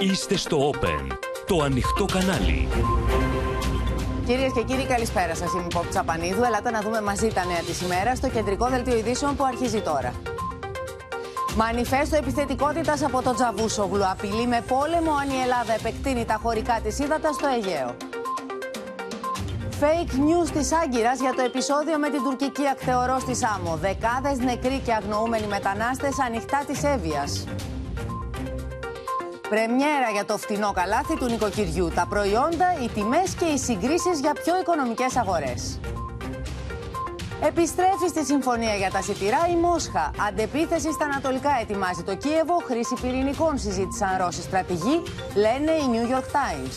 Είστε στο Open, το ανοιχτό κανάλι. Κυρίες και κύριοι, καλησπέρα σας. Είμαι η Πόπ Τσαπανίδου. Ελάτε να δούμε μαζί τα νέα της ημέρας στο κεντρικό δελτίο ειδήσεων που αρχίζει τώρα. Μανιφέστο επιθετικότητας από τον Τζαβούσογλου. Απειλεί με πόλεμο αν η Ελλάδα επεκτείνει τα χωρικά της ύδατα στο Αιγαίο. Fake news της Άγκυρας για το επεισόδιο με την τουρκική ακτεωρό στη Σάμο. Δεκάδες νεκροί και αγνοούμενοι μετανάστες ανοιχτά της Εύβοιας. Πρεμιέρα για το φτηνό καλάθι του νοικοκυριού. Τα προϊόντα, οι τιμές και οι συγκρίσεις για πιο οικονομικές αγορές. Επιστρέφει στη συμφωνία για τα σιτηρά η Μόσχα. Αντεπίθεση στα ανατολικά ετοιμάζει το Κίεβο. Χρήση πυρηνικών συζήτησαν Ρώσοι στρατηγοί, λένε οι New York Times.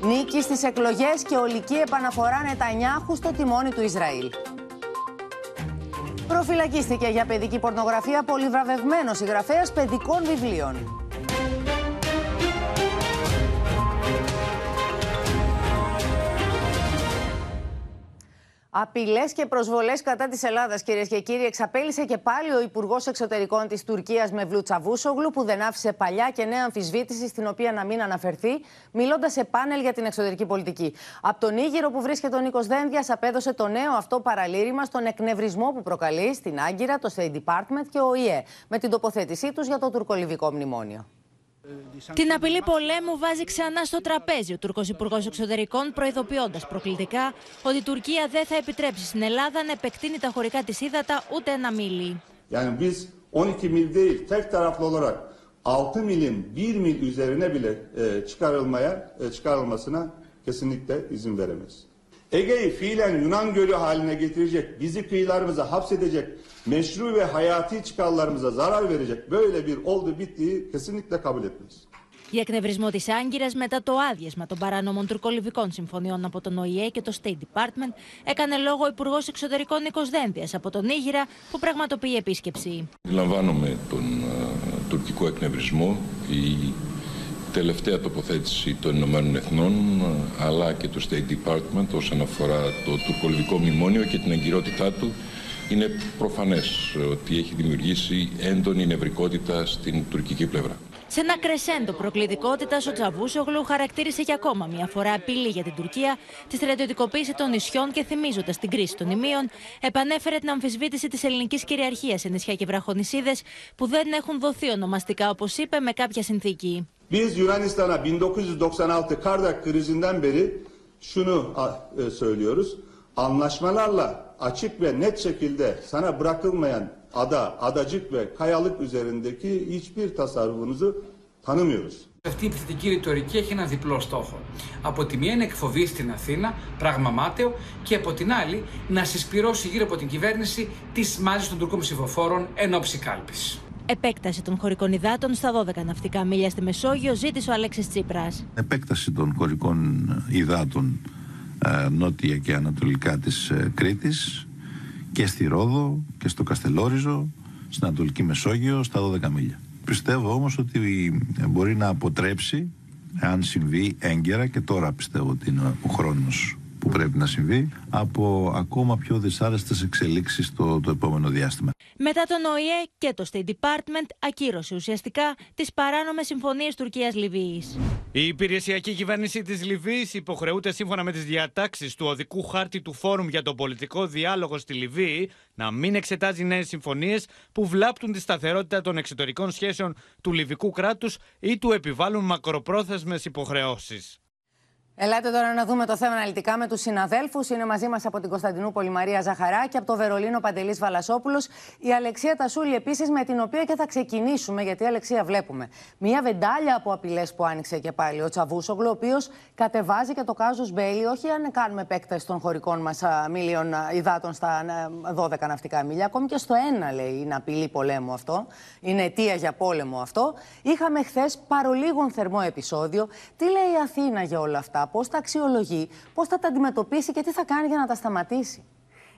Νίκη στις εκλογές και ολική επαναφορά Νετανιάχου στο τιμόνι του Ισραήλ. Προφυλακίστηκε για παιδική πορνογραφία πολυβραβευμένος συγγραφέας παιδικών βιβλίων. Απειλές και προσβολές κατά της Ελλάδας, κυρίες και κύριοι, εξαπέλυσε και πάλι ο Υπουργός Εξωτερικών της Τουρκίας Μευλού Τσαβούσογλου, που δεν άφησε παλιά και νέα αμφισβήτηση, στην οποία να μην αναφερθεί, μιλώντας σε πάνελ για την εξωτερική πολιτική. Από τον Ήγυρο που βρίσκεται ο Νίκος Δένδιας, απέδωσε το νέο αυτό παραλήρημα στον εκνευρισμό που προκαλεί στην Άγκυρα, το State Department και ο ΙΕ, με την τοποθέτησή τους για το τουρκολιβικό μνημόνιο. Την απειλή πολέμου βάζει ξανά στο τραπέζι ο Τουρκο Υπουργός Εξωτερικών προειδοποιώντας προκλητικά ότι η Τουρκία δεν θα επιτρέψει στην Ελλάδα να επεκτείνει τα χωρικά της ύδατα ούτε ένα μίλι meşru ve hayati çıkarlarımıza zarar verecek böyle bir oldu bittiği kesinlikle kabul etmeyiz. Για εκνευρισμό της Άγκυρας μετά το άδειασμα των παράνομων τουρκολιβικών συμφωνιών από τον ΟΗΕ και το State Department, έκανε λόγο ο Υπουργός Εξωτερικών Νίκος Δένδια από τον Ήγυρα, που πραγματοποιεί επίσκεψη. Αντιλαμβάνομαι τον τουρκικό εκνευρισμό. Η τελευταία τοποθέτηση των Ηνωμένων Εθνών αλλά και του State Department όσον αφορά το τουρκολιβικό μνημόνιο και την εγκυρότητά του είναι προφανές ότι έχει δημιουργήσει έντονη νευρικότητα στην τουρκική πλευρά. Σε ένα κρεσέντο προκλητικότητας, ο Τσαβούσογλου χαρακτήρισε για ακόμα μια φορά απειλή για την Τουρκία τη στρατιωτικοποίηση των νησιών και θυμίζοντας την κρίση των νημείων, επανέφερε την αμφισβήτηση της ελληνικής κυριαρχίας σε νησιά και βραχονισίδες που δεν έχουν δοθεί ονομαστικά, όπως είπε, με κάποια συνθήκη. Biz Yunanistan'a 1996 Kardak krizinden beri şunu e, söylüyoruz. Anlaşmalarla açık ve net şekilde sana bırakılmayan ada, adacık ve kayalık üzerindeki hiçbir tasarrufunuzu tanımıyoruz. Αυτή η επιθετική ρητορική έχει ένα διπλό στόχο. Από τη μία είναι εκφοβή στην Αθήνα, πράγμα μάταιο, και από την άλλη να συσπυρώσει γύρω από την κυβέρνηση τις μάζες των Τουρκών ψηφοφόρων εν ώψη κάλπης. Επέκταση των χωρικών υδάτων στα 12 ναυτικά μίλια στη Μεσόγειο ζήτησε ο Αλέξης Τσίπρας. Επέκταση των χωρικών υδάτων ε, νότια και ανατολικά της ε, Κρήτης και στη Ρόδο και στο Καστελόριζο, στην Ανατολική Μεσόγειο, στα 12 μίλια. Πιστεύω όμως ότι μπορεί να αποτρέψει, αν συμβεί έγκαιρα και τώρα πιστεύω ότι είναι ο χρόνος που πρέπει να συμβεί από ακόμα πιο δυσάρεστες εξελίξεις το, το επόμενο διάστημα. Μετά τον ΟΗΕ και το State Department ακύρωσε ουσιαστικά τις παράνομες συμφωνίες Τουρκίας-Λιβύης. Η υπηρεσιακή κυβέρνηση της Λιβύης υποχρεούται σύμφωνα με τις διατάξεις του οδικού χάρτη του Φόρουμ για τον πολιτικό διάλογο στη Λιβύη να μην εξετάζει νέες συμφωνίες που βλάπτουν τη σταθερότητα των εξωτερικών σχέσεων του λιβικού κράτους ή του επιβάλλουν μακροπρόθεσμες υποχρεώσεις. Ελάτε τώρα να δούμε το θέμα αναλυτικά με τους συναδέλφους. Είναι μαζί μας από την Κωνσταντινούπολη Μαρία Ζαχαρά και από το Βερολίνο Παντελής Βαλασόπουλος. Η Αλεξία Τασούλη επίσης, με την οποία και θα ξεκινήσουμε, γιατί η Αλεξία βλέπουμε. Μία βεντάλια από απειλές που άνοιξε και πάλι ο Τσαβούσογλου, ο οποίος κατεβάζει και το κάζος Μπέιλι, όχι αν κάνουμε επέκταση των χωρικών μας μίλιων υδάτων στα 12 ναυτικά μίλια, ακόμη και στο ένα λέει είναι απειλή πολέμου αυτό. Είναι αιτία για πόλεμο αυτό. Είχαμε χθες παρολίγων θερμό επεισόδιο. Τι λέει η Αθήνα για όλα αυτά; Πώς τα αξιολογεί, πώς θα τα αντιμετωπίσει και τι θα κάνει για να τα σταματήσει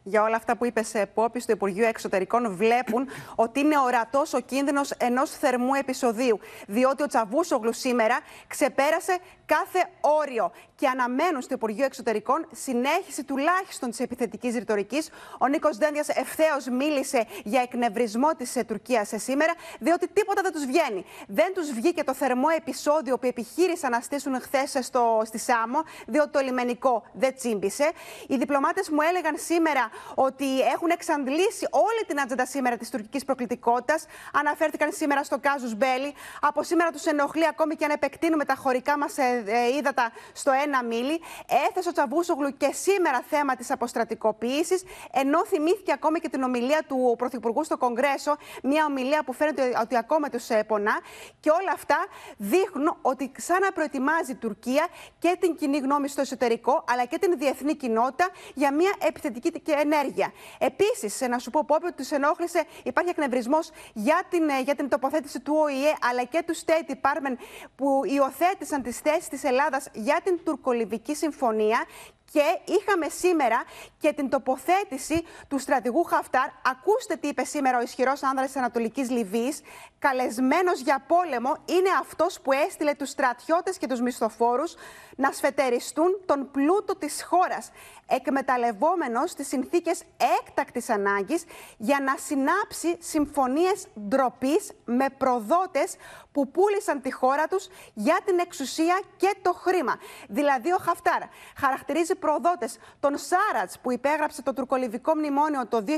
για όλα αυτά που είπε σε Πόπη στο Υπουργείο Εξωτερικών βλέπουν ότι είναι ορατός ο κίνδυνος ενός θερμού επεισοδίου. Διότι ο Τσαβούσογλου σήμερα ξεπέρασε κάθε όριο και αναμένουν στο Υπουργείο Εξωτερικών συνέχιση τουλάχιστον της επιθετικής ρητορικής. Ο Νίκος Δένδιας ευθέως μίλησε για εκνευρισμό της ε, Τουρκία σήμερα, διότι τίποτα δεν τους βγαίνει. Δεν τους βγήκε το θερμό επεισόδιο που επιχείρησαν να στήσουν χθες στη Σάμο, διότι το λιμενικό δεν τσίμπησε. Οι διπλωμάτες μου έλεγαν σήμερα ότι έχουν εξαντλήσει όλη την ατζέντα σήμερα της τουρκικής προκλητικότητας. Αναφέρθηκαν σήμερα στο Κάζους Μπέλι. Από σήμερα τους ενοχλεί ακόμη και αν επεκτείνουμε τα χωρικά μας ε, ε, ύδατα στο ένα μίλι. Έθεσε ο Τσαβούσογλου και σήμερα θέμα της αποστρατικοποίησης, ενώ θυμήθηκε ακόμη και την ομιλία του Πρωθυπουργού στο Κογκρέσο, μια ομιλία που φαίνεται ότι ακόμα τους πονά. Και όλα αυτά δείχνουν ότι σαν να προετοιμάζει η Τουρκία και την κοινή γνώμη στο εσωτερικό, αλλά και την διεθνή κοινότητα για μια επιθετική ενέργεια. Επίσης, να σου πω, Πόπι, ότι τους ενόχλησε, υπάρχει εκνευρισμός για την, ε, για την τοποθέτηση του ΟΗΕ αλλά και του State Department που υιοθέτησαν τις θέσεις της Ελλάδας για την τουρκολιβική συμφωνία και είχαμε σήμερα και την τοποθέτηση του στρατηγού Χαφτάρ. Ακούστε τι είπε σήμερα ο ισχυρός άνδρας της Ανατολικής Λιβύης. Καλεσμένος για πόλεμο είναι αυτός που έστειλε τους στρατιώτες και τους μισθοφόρους να σφετεριστούν τον πλούτο της χώρας, εκμεταλλευόμενος τις συνθήκες έκτακτης ανάγκης για να συνάψει συμφωνίες ντροπής με προδότες που πούλησαν τη χώρα τους για την εξουσία και το χρήμα. Δηλαδή ο Χαφτάρ χαρακτηρίζει προδότες τον Σάρατς που υπέγραψε το τουρκολιβικό μνημόνιο το 2019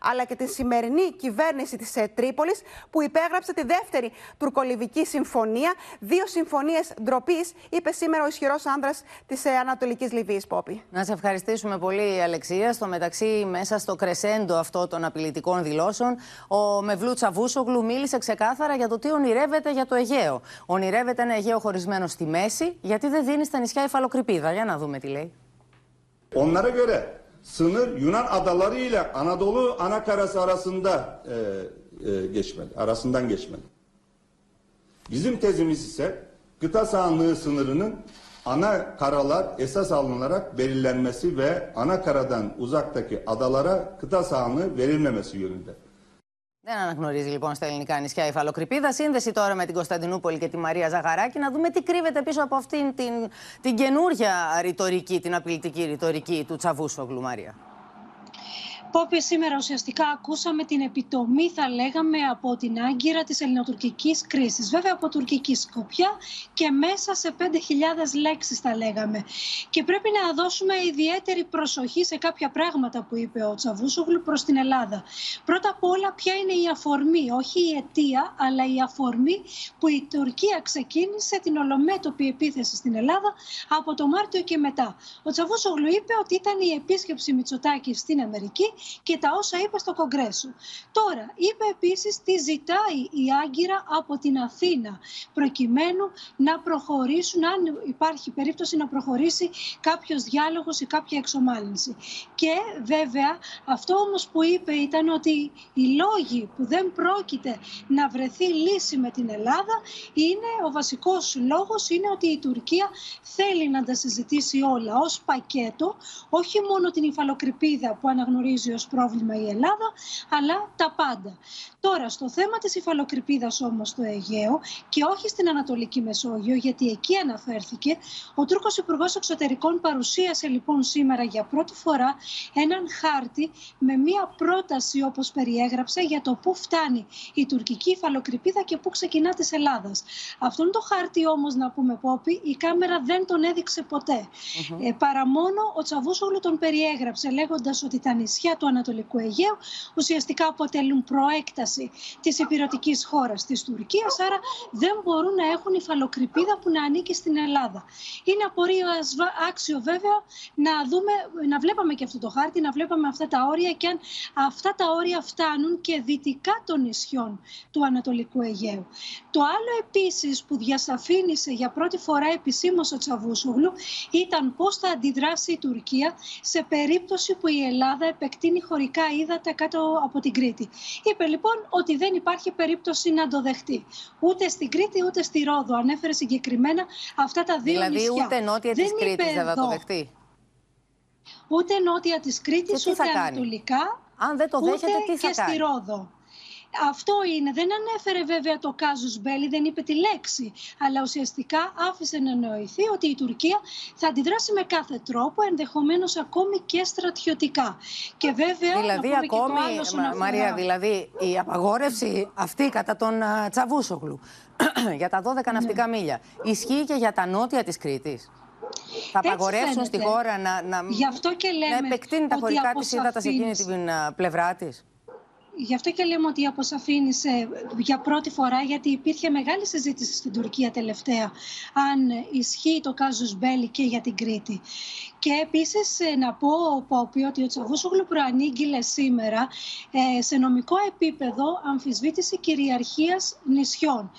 αλλά και τη σημερινή κυβέρνηση της ε, Τρίπολης που υπέγραψε τη δεύτερη τουρκολιβική συμφωνία. Δύο συμφωνίες ντροπής, είπε σήμερα ο ισχυρός άνδρας της ε, Ανατολικής Λιβύης, Πόπη. Να σε ευχαριστήσουμε πολύ, Αλεξία. Στο μεταξύ, μέσα στο κρεσέντο αυτό των απειλητικών δηλώσεων, ο Μευλού Τσαβούσογλου μίλησε ξεκάθαρα για το τι ονειρεύεται για το Αιγαίο. Ονειρεύεται ένα Αιγαίο χωρισμένο στη μέση, γιατί δεν δίνει στα νησιά υφαλοκρηπίδα. Για να δούμε τι λέει. Onlara göre sınır Yunan adaları ile Anadolu ana karası arasında e, e, geçmeli, arasından geçmeli. Bizim tezimiz ise kıta sahanlığı sınırının ana karalar esas alınarak belirlenmesi ve ana karadan uzaktaki adalara kıta sahanlığı verilmemesi yönünde. Δεν αναγνωρίζει λοιπόν στα ελληνικά νησιά η φαλοκρηπίδα. Σύνδεση τώρα με την Κωνσταντινούπολη και τη Μαρία Ζαγαράκη. Να δούμε τι κρύβεται πίσω από αυτήν την, την καινούργια ρητορική, την απειλητική ρητορική του Τσαβούσογλου, Μαρία. Πόπη, σήμερα ουσιαστικά ακούσαμε την επιτομή, θα λέγαμε, από την άγκυρα της ελληνοτουρκικής κρίσης. Βέβαια από τουρκική σκοπιά και μέσα σε 5.000 λέξεις θα λέγαμε. Και πρέπει να δώσουμε ιδιαίτερη προσοχή σε κάποια πράγματα που είπε ο Τσαβούσογλου προς την Ελλάδα. Πρώτα απ' όλα ποια είναι η αφορμή, όχι η αιτία, αλλά η αφορμή που η Τουρκία ξεκίνησε την ολομέτωπη επίθεση στην Ελλάδα από το Μάρτιο και μετά. Ο Τσαβούσογλου είπε ότι ήταν η επίσκεψη Μητσοτάκης στην Αμερική και τα όσα είπες στο Κογκρέσο. Τώρα, είπε επίσης τι ζητάει η Άγκυρα από την Αθήνα, προκειμένου να προχωρήσουν, αν υπάρχει περίπτωση να προχωρήσει κάποιος διάλογος ή κάποια εξομάλυνση. Και βέβαια, αυτό όμως που είπε ήταν ότι οι λόγοι που δεν πρόκειται να βρεθεί λύση με την Ελλάδα είναι ο βασικός λόγος είναι ότι η Τουρκία θέλει να τα συζητήσει όλα ως πακέτο, όχι μόνο την υφαλοκρηπίδα που αναγνωρίζει ως πρόβλημα η Ελλάδα, αλλά τα πάντα. Τώρα, στο θέμα της υφαλοκρηπίδας όμως στο Αιγαίο και όχι στην Ανατολική Μεσόγειο, γιατί εκεί αναφέρθηκε, ο Τούρκος Υπουργός Εξωτερικών παρουσίασε λοιπόν σήμερα για πρώτη φορά έναν χάρτη με μία πρόταση όπως περιέγραψε για το πού φτάνει η τουρκική υφαλοκρηπίδα και πού ξεκινά της Ελλάδας. Αυτόν το χάρτη όμως να πούμε Πόπη, η κάμερα δεν τον έδειξε ποτέ. Ε, παρά μόνο ο Τσαβούσογλου τον περιέγραψε λέγοντας ότι τα νησιά του Ανατολικού Αιγαίου ουσιαστικά αποτελούν προέκταση της υπηρετικής χώρας της Τουρκίας, άρα δεν μπορούν να έχουν υφαλοκρηπίδα που να ανήκει στην Ελλάδα. Είναι απορία άξιο βέβαια να δούμε, να βλέπαμε και αυτό το χάρτη, να βλέπαμε αυτά τα όρια και αν αυτά τα όρια φτάνουν και δυτικά των νησιών του Ανατολικού Αιγαίου. Το άλλο επίσης που διασαφήνισε για πρώτη φορά επισήμως ο Τσαβούσογλου ήταν πώς θα αντιδράσει η Τουρκία σε περίπτωση που η Ελλάδα επεκτείνει χωρικά ύδατα κάτω από την Κρήτη. Είπε λοιπόν ότι δεν υπάρχει περίπτωση να το δεχτεί. Ούτε στην Κρήτη ούτε στη Ρόδο. Ανέφερε συγκεκριμένα αυτά τα δύο δηλαδή, νησιά. Δηλαδή ούτε νότια της Κρήτης δεν θα το δεχτεί; Ούτε νότια της Κρήτης, ούτε ανατολικά. Αν δεν το δέχεται, τι θα και κάνει; στη Ρόδο. Αυτό είναι. Δεν ανέφερε βέβαια το κάζους μπέλι, δεν είπε τη λέξη. Αλλά ουσιαστικά άφησε να εννοηθεί ότι η Τουρκία θα αντιδράσει με κάθε τρόπο, ενδεχομένως ακόμη και στρατιωτικά. Και βέβαια, δηλαδή, να ακόμη, και το άλλο Μαρία, δηλαδή η απαγόρευση αυτή κατά τον uh, Τσαβούσογλου για τα 12 ναυτικά μίλια ισχύει και για τα νότια της Κρήτης; Θα απαγορεύσουν στη χώρα να, να, να επεκτείνει τα χωρικά της ύδατας σε εκείνη την πλευρά της; Γι' αυτό και λέμε ότι αποσαφήνισε για πρώτη φορά, γιατί υπήρχε μεγάλη συζήτηση στην Τουρκία τελευταία, αν ισχύει το κάζους μπέλι και για την Κρήτη. Και επίσης ε, να πω, Πόπι, ότι ο Τσαβούσογλου προανήγγειλε σήμερα ε, σε νομικό επίπεδο αμφισβήτηση κυριαρχίας νησιών.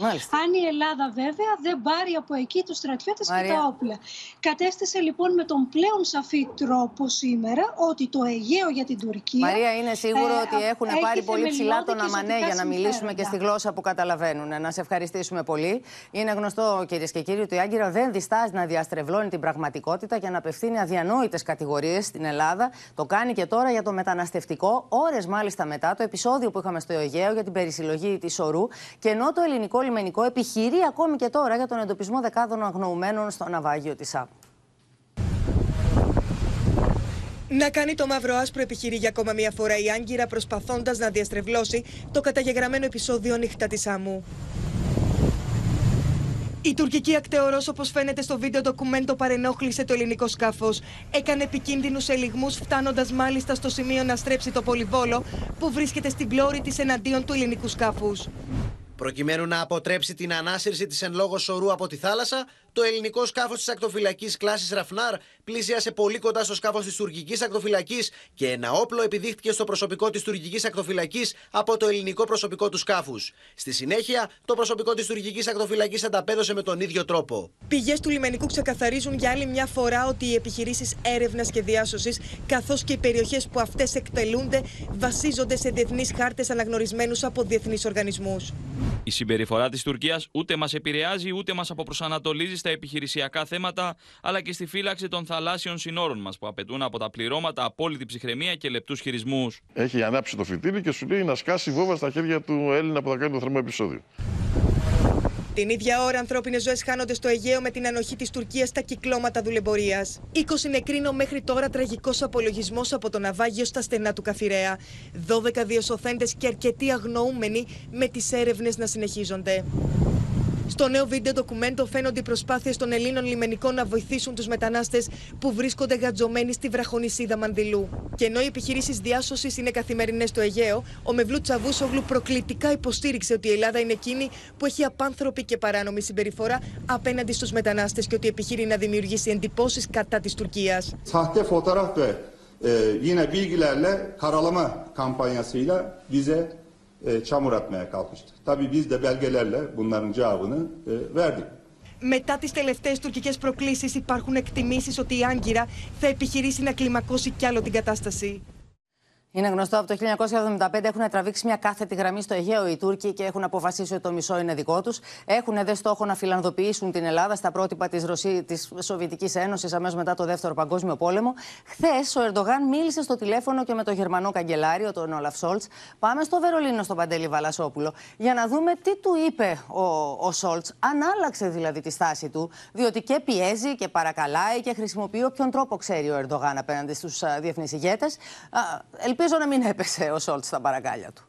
Αν η Ελλάδα βέβαια δεν πάρει από εκεί τους στρατιώτες και τα όπλα. Κατέστησε λοιπόν με τον πλέον σαφή τρόπο σήμερα ότι το Αιγαίο για την Τουρκία... Μαρία, είναι σίγουρο ε, ότι έχουν πάρει πολύ ψηλά τον Αμανέ για να μιλήσουμε και στη γλώσσα που καταλαβαίνουν. Να σε ευχαριστήσουμε πολύ. Είναι γνωστό, κυρίες και κύριοι, ότι η Άγκυρα δεν διστάζει να διαστρεβλώνει την πραγματικότητα και να απευθύνει αδιανόητες κατηγορίες στην Ελλάδα. Το κάνει και τώρα για το μεταναστευτικό, ώρες μάλιστα μετά το επεισόδιο που είχαμε στο Αιγαίο για την περισυλλογή της ορού. Και ενώ το ελληνικό λιμενικό επιχειρεί ακόμη και τώρα για τον εντοπισμό δεκάδων αγνοουμένων στο ναυάγιο της ΑΠ. Να κάνει το μαύρο άσπρο επιχειρεί για ακόμα μία φορά η Άγκυρα προσπαθώντας να διαστρεβλώσει το καταγεγραμμένο επεισόδιο νύχτα της άμμου. Η τουρκική ακτεωρός, όπως φαίνεται στο βίντεο ντοκουμέντο, παρενόχλησε το ελληνικό σκάφος. Έκανε επικίνδυνους ελιγμούς, φτάνοντας μάλιστα στο σημείο να στρέψει το πολυβόλο που βρίσκεται στην πλώρη της εναντίον του ελληνικού σκάφους. Προκειμένου να αποτρέψει την ανάσυρση της εν λόγω σωρού από τη θάλασσα, το ελληνικό σκάφος της ακτοφυλακής κλάσης Ραφνάρ πλησίασε πολύ κοντά στο σκάφος της τουρκικής ακτοφυλακής και ένα όπλο επιδείχθηκε στο προσωπικό της τουρκικής ακτοφυλακής από το ελληνικό προσωπικό του σκάφους. Στη συνέχεια, το προσωπικό της τουρκικής ακτοφυλακής ανταπέδωσε με τον ίδιο τρόπο. Πηγές του λιμενικού ξεκαθαρίζουν για άλλη μια φορά ότι οι επιχειρήσεις έρευνας και διάσωσης, καθώς και οι περιοχές που αυτές εκτελούνται, βασίζονται σε διεθνείς χάρτες αναγνωρισμένους από διεθνείς οργανισμούς. Η συμπεριφορά της Τουρκίας ούτε μας επηρεάζει ούτε μας αποπροσανατολίζει στα επιχειρησιακά θέματα, αλλά και στη φύλαξη των θαλάσσιων συνόρων μας, που απαιτούν από τα πληρώματα απόλυτη ψυχραιμία και λεπτούς χειρισμούς. Έχει ανάψει το φυτίλι και σου λέει να σκάσει βόβα στα χέρια του Έλληνα που θα κάνει το θερμό επεισόδιο. Την ίδια ώρα, ανθρώπινες ζωές χάνονται στο Αιγαίο με την ανοχή της Τουρκίας στα κυκλώματα δουλεμπορίας. 20 νεκρίνο μέχρι τώρα τραγικός απολογισμός από το ναυάγιο στα στενά του Καφιρέα. 12 διασωθέντες και αρκετοί αγνοούμενοι με τις έρευνες να συνεχίζονται. Στο νέο βίντεο ντοκουμέντο φαίνονται οι προσπάθειες των Ελλήνων λιμενικών να βοηθήσουν τους μετανάστες που βρίσκονται γατζωμένοι στη βραχονισίδα Μανδηλού. Και ενώ οι επιχειρήσεις διάσωσης είναι καθημερινές στο Αιγαίο, ο Μευλού Τσαβούσογλου προκλητικά υποστήριξε ότι η Ελλάδα είναι εκείνη που έχει απάνθρωπη και παράνομη συμπεριφορά απέναντι στους μετανάστες και ότι επιχείρει να δημιουργήσει εντυπώσεις κατά της Τουρκίας. yine bilgilerle karalama kampanyasıyla bize e, çamur atmaya kalkıştı. Tabii biz de belgelerle bunların cevabını e, verdik. Μετά τις τελευταίες τουρκικές προκλήσεις, υπάρχουν εκτιμήσεις ότι η Άγκυρα θα επιχειρήσει να κλιμακώσει κι άλλο την κατάσταση; Είναι γνωστό από το 1975 έχουν τραβήξει μια κάθετη γραμμή στο Αιγαίο οι Τούρκοι και έχουν αποφασίσει ότι το μισό είναι δικό τους. Έχουν δε στόχο να φιλανδοποιήσουν την Ελλάδα στα πρότυπα της της Σοβιετικής Ένωσης αμέσως μετά το Δεύτερο Παγκόσμιο Πόλεμο. Χθες ο Ερντογάν μίλησε στο τηλέφωνο και με τον Γερμανό καγκελάριο, τον Όλαφ Σόλτς. Πάμε στο Βερολίνο, στον Παντέλη Βαλασόπουλο, για να δούμε τι του είπε ο, ο Σόλτς, αν άλλαξε δηλαδή τη στάση του, διότι και πιέζει και παρακαλάει και χρησιμοποιεί όποιον τρόπο ξέρει ο Ερντογάν απέναντι στους διεθνείς ηγέτες. Ελπίζω να μην έπεσε ο Σόλτς στα παρακάλια του.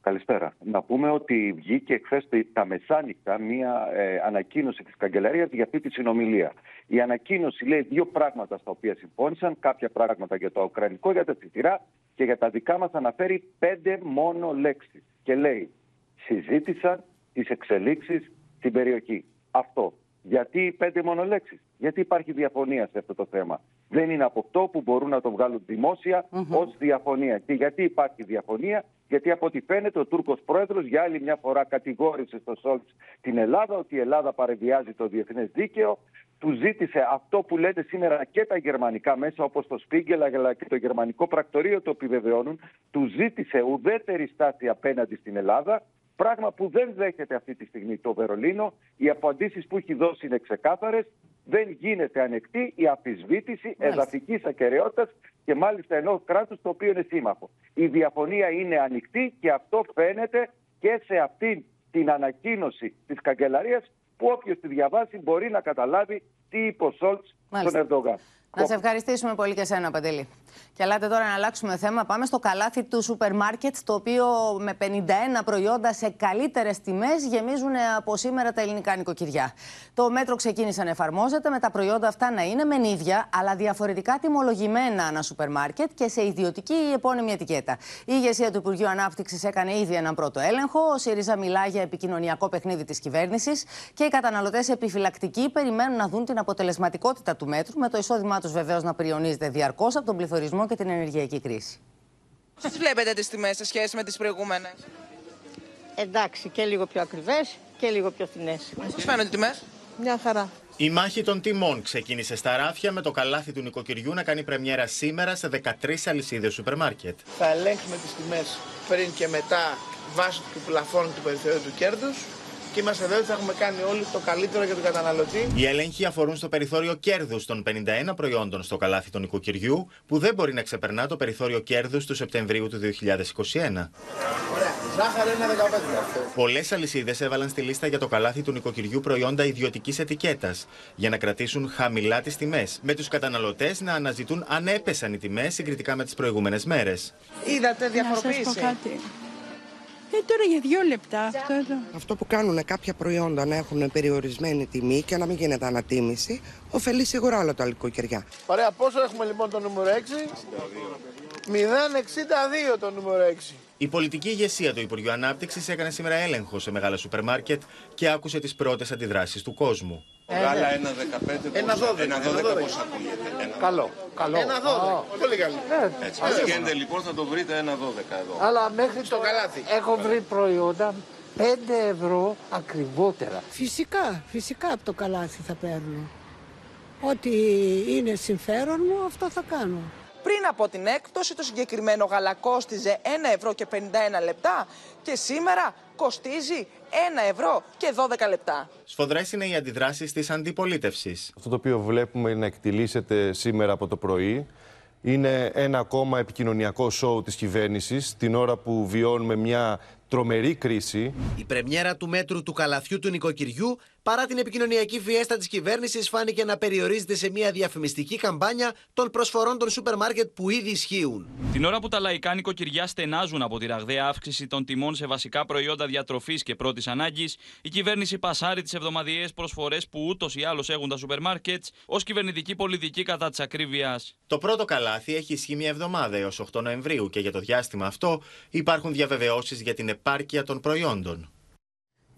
Καλησπέρα. Να πούμε ότι βγήκε χθες τα μεσάνυχτα μία ε, ανακοίνωση της Καγκελαρίας για αυτή τη συνομιλία. Η ανακοίνωση λέει δύο πράγματα στα οποία συμφώνησαν, κάποια πράγματα για το ουκρανικό, για τα τσιτηρά και για τα δικά μας αναφέρει πέντε μόνο λέξεις. Και λέει, συζήτησαν τις εξελίξεις στην περιοχή. Αυτό. Γιατί πέντε μόνο λέξει. Γιατί υπάρχει διαφωνία σε αυτό το θέμα. Δεν είναι από αυτό που μπορούν να το βγάλουν δημόσια mm -hmm. ως διαφωνία. Και γιατί υπάρχει διαφωνία, γιατί από ό,τι φαίνεται ο Τούρκος πρόεδρος για άλλη μια φορά κατηγόρησε στο Σόλτς την Ελλάδα ότι η Ελλάδα παρεμβιάζει το διεθνές δίκαιο. Του ζήτησε αυτό που λέτε σήμερα και τα γερμανικά μέσα, όπως το Σπίγκελ αλλά και το γερμανικό πρακτορείο το επιβεβαιώνουν. Του ζήτησε ουδέτερη στάση απέναντι στην Ελλάδα Πράγμα που δεν δέχεται αυτή τη στιγμή το Βερολίνο. Οι απαντήσεις που έχει δώσει είναι ξεκάθαρες. Δεν γίνεται ανεκτή η αμφισβήτηση εδαφικής ακαιρεότητας και μάλιστα ενός κράτους το οποίο είναι σύμμαχο. Η διαφωνία είναι ανοιχτή και αυτό φαίνεται και σε αυτή την ανακοίνωση της καγκελαρίας που όποιος τη διαβάσει μπορεί να καταλάβει τι είπε ο Σόλτς στον Ερντογάν. Να σε ευχαριστήσουμε πολύ και εσένα, Παντελή. Και ελάτε τώρα να αλλάξουμε θέμα. Πάμε στο καλάθι του σούπερ μάρκετ, το οποίο με 51 προϊόντα σε καλύτερες τιμές γεμίζουν από σήμερα τα ελληνικά νοικοκυριά. Το μέτρο ξεκίνησε να εφαρμόζεται με τα προϊόντα αυτά να είναι μεν ίδια, αλλά διαφορετικά τιμολογημένα ανά σούπερ μάρκετ και σε ιδιωτική ή επώνυμη ετικέτα. Η ηγεσία του Υπουργείου Ανάπτυξης έκανε ήδη έναν πρώτο έλεγχο. Ο ΣΥΡΙΖΑ μιλά για επικοινωνιακό παιχνίδι της κυβέρνησης και οι καταναλωτές επιφυλακτικοί περιμένουν να δουν την αποτελεσματικότητα του μέτρου, με το εισόδημά τους βεβαίως να πριονίζεται διαρκώς από τον πληθωρισμό και την ενεργειακή κρίση. Πώς βλέπετε τις τιμές σε σχέση με τις προηγούμενες; Εντάξει, και λίγο πιο ακριβές και λίγο πιο φθηνές. Πώς φαίνονται οι τιμές; Μια χαρά. Η μάχη των τιμών ξεκίνησε στα ράφια με το καλάθι του νοικοκυριού να κάνει πρεμιέρα σήμερα σε 13 αλυσίδες σούπερ μάρκετ. Θα ελέγξουμε τις τιμές πριν και μετά βάσει του πλαφών του περιθωρίου του κέρδους και είμαστε βέβαιοι ότι θα έχουμε κάνει όλοι το καλύτερο για τον καταναλωτή. Οι έλεγχοι αφορούν στο περιθώριο κέρδους των 51 προϊόντων στο καλάθι του νοικοκυριού, που δεν μπορεί να ξεπερνά το περιθώριο κέρδους του Σεπτεμβρίου του 2021. Ωραία. Ζάχαρη είναι 15. Πολλές αλυσίδες έβαλαν στη λίστα για το καλάθι του νοικοκυριού προϊόντα ιδιωτικής ετικέτας, για να κρατήσουν χαμηλά τις τιμές, με τους καταναλωτές να αναζητούν αν έπεσαν οι τιμές συγκριτικά με τις προηγούμενες μέρες. Είδατε διαφοροποίηση. Να σας πω κάτι. Ε, τώρα για δύο λεπτά αυτό εδώ. Αυτό που κάνουν κάποια προϊόντα να έχουν περιορισμένη τιμή και να μην γίνεται ανατίμηση, ωφελεί σίγουρα όλα τα νοικοκυριά. Ωραία, πόσο έχουμε λοιπόν το νούμερο 6? 0,62 το νούμερο 6. Η πολιτική ηγεσία του Υπουργείου Ανάπτυξης έκανε σήμερα έλεγχο σε μεγάλα σούπερ μάρκετ και άκουσε τις πρώτες αντιδράσεις του κόσμου. Γάλα 1,15. Ένα 12. 1,12 πώς ακούγεται. Ένα- Καλό. Καλό. Ένα 12. Πολύ καλό. Έτσι. Αν βγαίνετε λοιπόν θα το βρείτε 1,12 εδώ. Αλλά μέχρι στο καλάθι. Έχω βρει προϊόντα 5 ευρώ ακριβότερα. Φυσικά, φυσικά από το καλάθι θα παίρνω. Ό,τι είναι συμφέρον μου, αυτό θα κάνω. Πριν από την έκπτωση, το συγκεκριμένο γάλα κόστιζε 1 ευρώ και 51 λεπτά και σήμερα κοστίζει 1 ευρώ και 12 λεπτά. Σφοδρές είναι οι αντιδράσεις της αντιπολίτευσης. Αυτό το οποίο βλέπουμε να εκτιλήσεται σήμερα από το πρωί είναι ένα ακόμα επικοινωνιακό σοου της κυβέρνησης την ώρα που βιώνουμε μια τρομερή κρίση. Η πρεμιέρα του μέτρου του καλαθιού του νοικοκυριού, παρά την επικοινωνιακή φιέστα της κυβέρνησης, φάνηκε να περιορίζεται σε μια διαφημιστική καμπάνια των προσφορών των σούπερ μάρκετ που ήδη ισχύουν. Την ώρα που τα λαϊκά νοικοκυριά στενάζουν από τη ραγδαία αύξηση των τιμών σε βασικά προϊόντα διατροφής και πρώτης ανάγκης, η κυβέρνηση πασάρει τις εβδομαδιαίες προσφορές που ούτως ή άλλως έχουν τα σούπερ μάρκετς ως κυβερνητική πολιτική κατά της ακρίβειας. Το πρώτο καλάθι έχει ισχύ μια εβδομάδα έως 8 Νοεμβρίου και για το διάστημα αυτό υπάρχουν διαβεβαιώσεις για την επάρκεια των προϊόντων.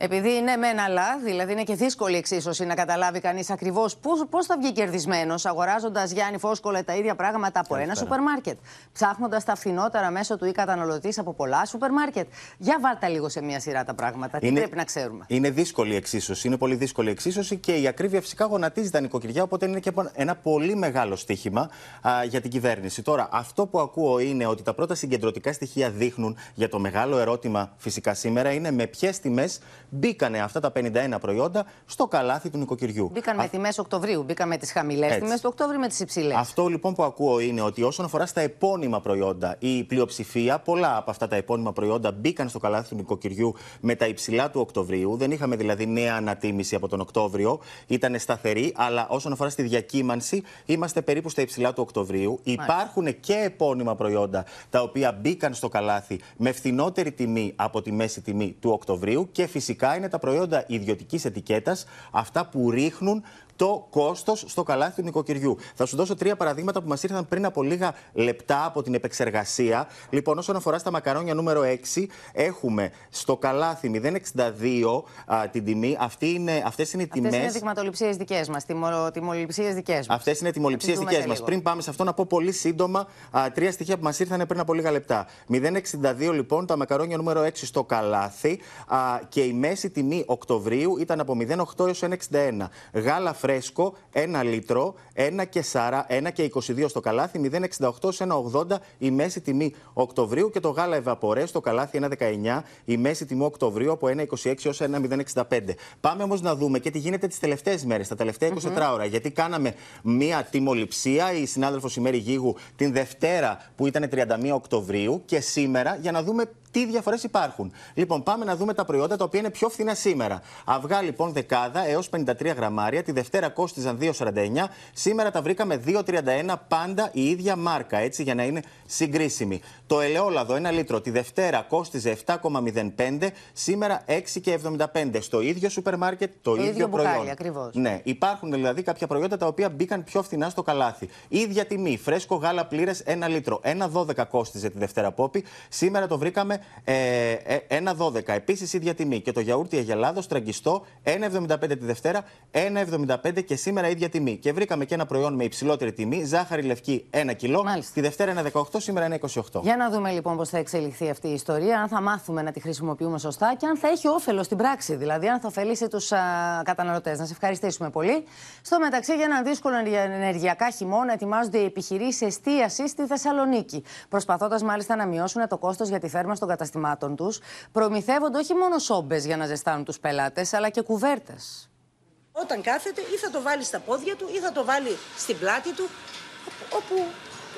Επειδή είναι μεν αλλά, δηλαδή είναι και δύσκολη εξίσωση να καταλάβει κανείς ακριβώς πώς θα βγει κερδισμένος αγοράζοντας Γιάννη Φόσκολε τα ίδια πράγματα από ένα σούπερ μάρκετ. Ψάχνοντας τα φθηνότερα μέσω του ή καταναλωτής από πολλά σούπερ μάρκετ. Για βάλτε λίγο σε μία σειρά τα πράγματα. Τι πρέπει να ξέρουμε. Είναι δύσκολη η εξίσωση. Είναι πολύ δύσκολη η εξίσωση και η ακρίβεια φυσικά γονατίζει τα νοικοκυριά. Οπότε είναι και ένα πολύ μεγάλο στοίχημα α, για την κυβέρνηση. Τώρα, αυτό που ακούω είναι ότι τα πρώτα συγκεντρωτικά στοιχεία δείχνουν για το μεγάλο ερώτημα φυσικά σήμερα είναι με ποιες τιμές μπήκανε αυτά τα 51 προϊόντα στο καλάθι του νοικοκυριού. Μπήκαν με τιμές Οκτωβρίου, μπήκαν με τις χαμηλές τιμές του Οκτώβριου με τις υψηλές. Αυτό λοιπόν που ακούω είναι ότι όσον αφορά στα επώνυμα προϊόντα, η πλειοψηφία, πολλά από αυτά τα επώνυμα προϊόντα μπήκαν στο καλάθι του νοικοκυριού με τα υψηλά του Οκτωβρίου. Δεν είχαμε δηλαδή νέα ανατίμηση από τον Οκτώβριο. Ήταν σταθερή, αλλά όσον αφορά στη διακύμανση, είμαστε περίπου στα υψηλά του Οκτωβρίου. Υπάρχουν και επώνυμα προϊόντα τα οποία μπήκαν στο καλάθι με φθηνότερη τιμή από τη μέση τιμή του Οκτωβρίου και φυσικά είναι τα προϊόντα ιδιωτικής ετικέτας, αυτά που ρίχνουν το κόστος στο καλάθι του νοικοκυριού. Θα σου δώσω τρία παραδείγματα που μας ήρθαν πριν από λίγα λεπτά από την επεξεργασία. Λοιπόν, όσον αφορά στα μακαρόνια νούμερο 6, έχουμε στο καλάθι 0,62 α, την τιμή. Αυτέ είναι, αυτές είναι οι τιμέ. Αυτές είναι δειγματοληψίες δικές μας. Τιμοληψίες δικές μας. Αυτές είναι τιμοληψίες δικές μας. Πριν πάμε σε αυτό, να πω πολύ σύντομα α, τρία στοιχεία που μας ήρθαν πριν από λίγα λεπτά. 0,62 λοιπόν τα μακαρόνια νούμερο 6 στο καλάθι α, και η μέση τιμή Οκτωβρίου ήταν από 0,8 έως 1,61. Γάλα φρέσκο 1 λίτρο, 1 και, 40, 1 και 22 στο καλάθι, 0,68 σε 1,80 η μέση τιμή Οκτωβρίου και το γάλα ευαπορέ στο καλάθι 1,19 η μέση τιμή Οκτωβρίου από 1,26 έως 1,065. Πάμε όμως να δούμε και τι γίνεται τις τελευταίες μέρες, τα τελευταία 24 ώρα, γιατί κάναμε μία τιμοληψία, η συνάδελφος η Μέρη Γίγου την Δευτέρα που ήταν 31 Οκτωβρίου και σήμερα για να δούμε τι διαφορές υπάρχουν; Λοιπόν, πάμε να δούμε τα προϊόντα τα οποία είναι πιο φθηνά σήμερα. Αυγά λοιπόν δεκάδα έως 53 γραμμάρια. Τη Δευτέρα κόστιζαν 2,49. Σήμερα τα βρήκαμε 2,31 πάντα η ίδια μάρκα, έτσι για να είναι συγκρίσιμη. Το ελαιόλαδο 1 λίτρο τη Δευτέρα κόστιζε 7,05. Σήμερα 6,75. Στο ίδιο σούπερ μάρκετ το, Το ίδιο, ίδιο προϊόν. μπουκάλι, ακριβώς. Ναι, υπάρχουν δηλαδή κάποια προϊόντα τα οποία μπήκαν πιο φθηνά στο καλάθι. Ίδια τιμή. Φρέσκο γάλα πλήρες 1 λίτρο. 1,12 κόστιζε τη Δευτέρα Πόπη. Σήμερα το βρήκαμε ε, ε, 1,12. Επίσης ίδια τιμή. Και το γιαούρτι Αγελάδος τραγιστό 1,75 τη Δευτέρα, 1,75 και σήμερα ίδια τιμή. Και βρήκαμε και ένα προϊόν με υψηλότερη τιμή. Ζάχαρη λευκή 1 κιλό. Τη Δευτέρα 1,18, σήμερα 1,28. Για να δούμε λοιπόν πώς θα εξελιχθεί αυτή η ιστορία, αν θα μάθουμε να τη χρησιμοποιούμε σωστά και αν θα έχει όφελος στην πράξη, δηλαδή αν θα ωφελήσει τους καταναλωτές. Να σε ευχαριστήσουμε πολύ. Στο μεταξύ, για έναν δύσκολο ενεργειακά χειμώνα, ετοιμάζονται οι επιχειρήσεις εστίασης στη Θεσσαλονίκη. Προσπαθώντας μάλιστα να μειώσουν το κόστος για τη θέρμανση των καταστημάτων τους, προμηθεύονται όχι μόνο σόμπες για να ζεστάνουν τους πελάτες, αλλά και κουβέρτες. Όταν κάθεται ή θα το βάλει στα πόδια του ή θα το βάλει στην πλάτη του όπου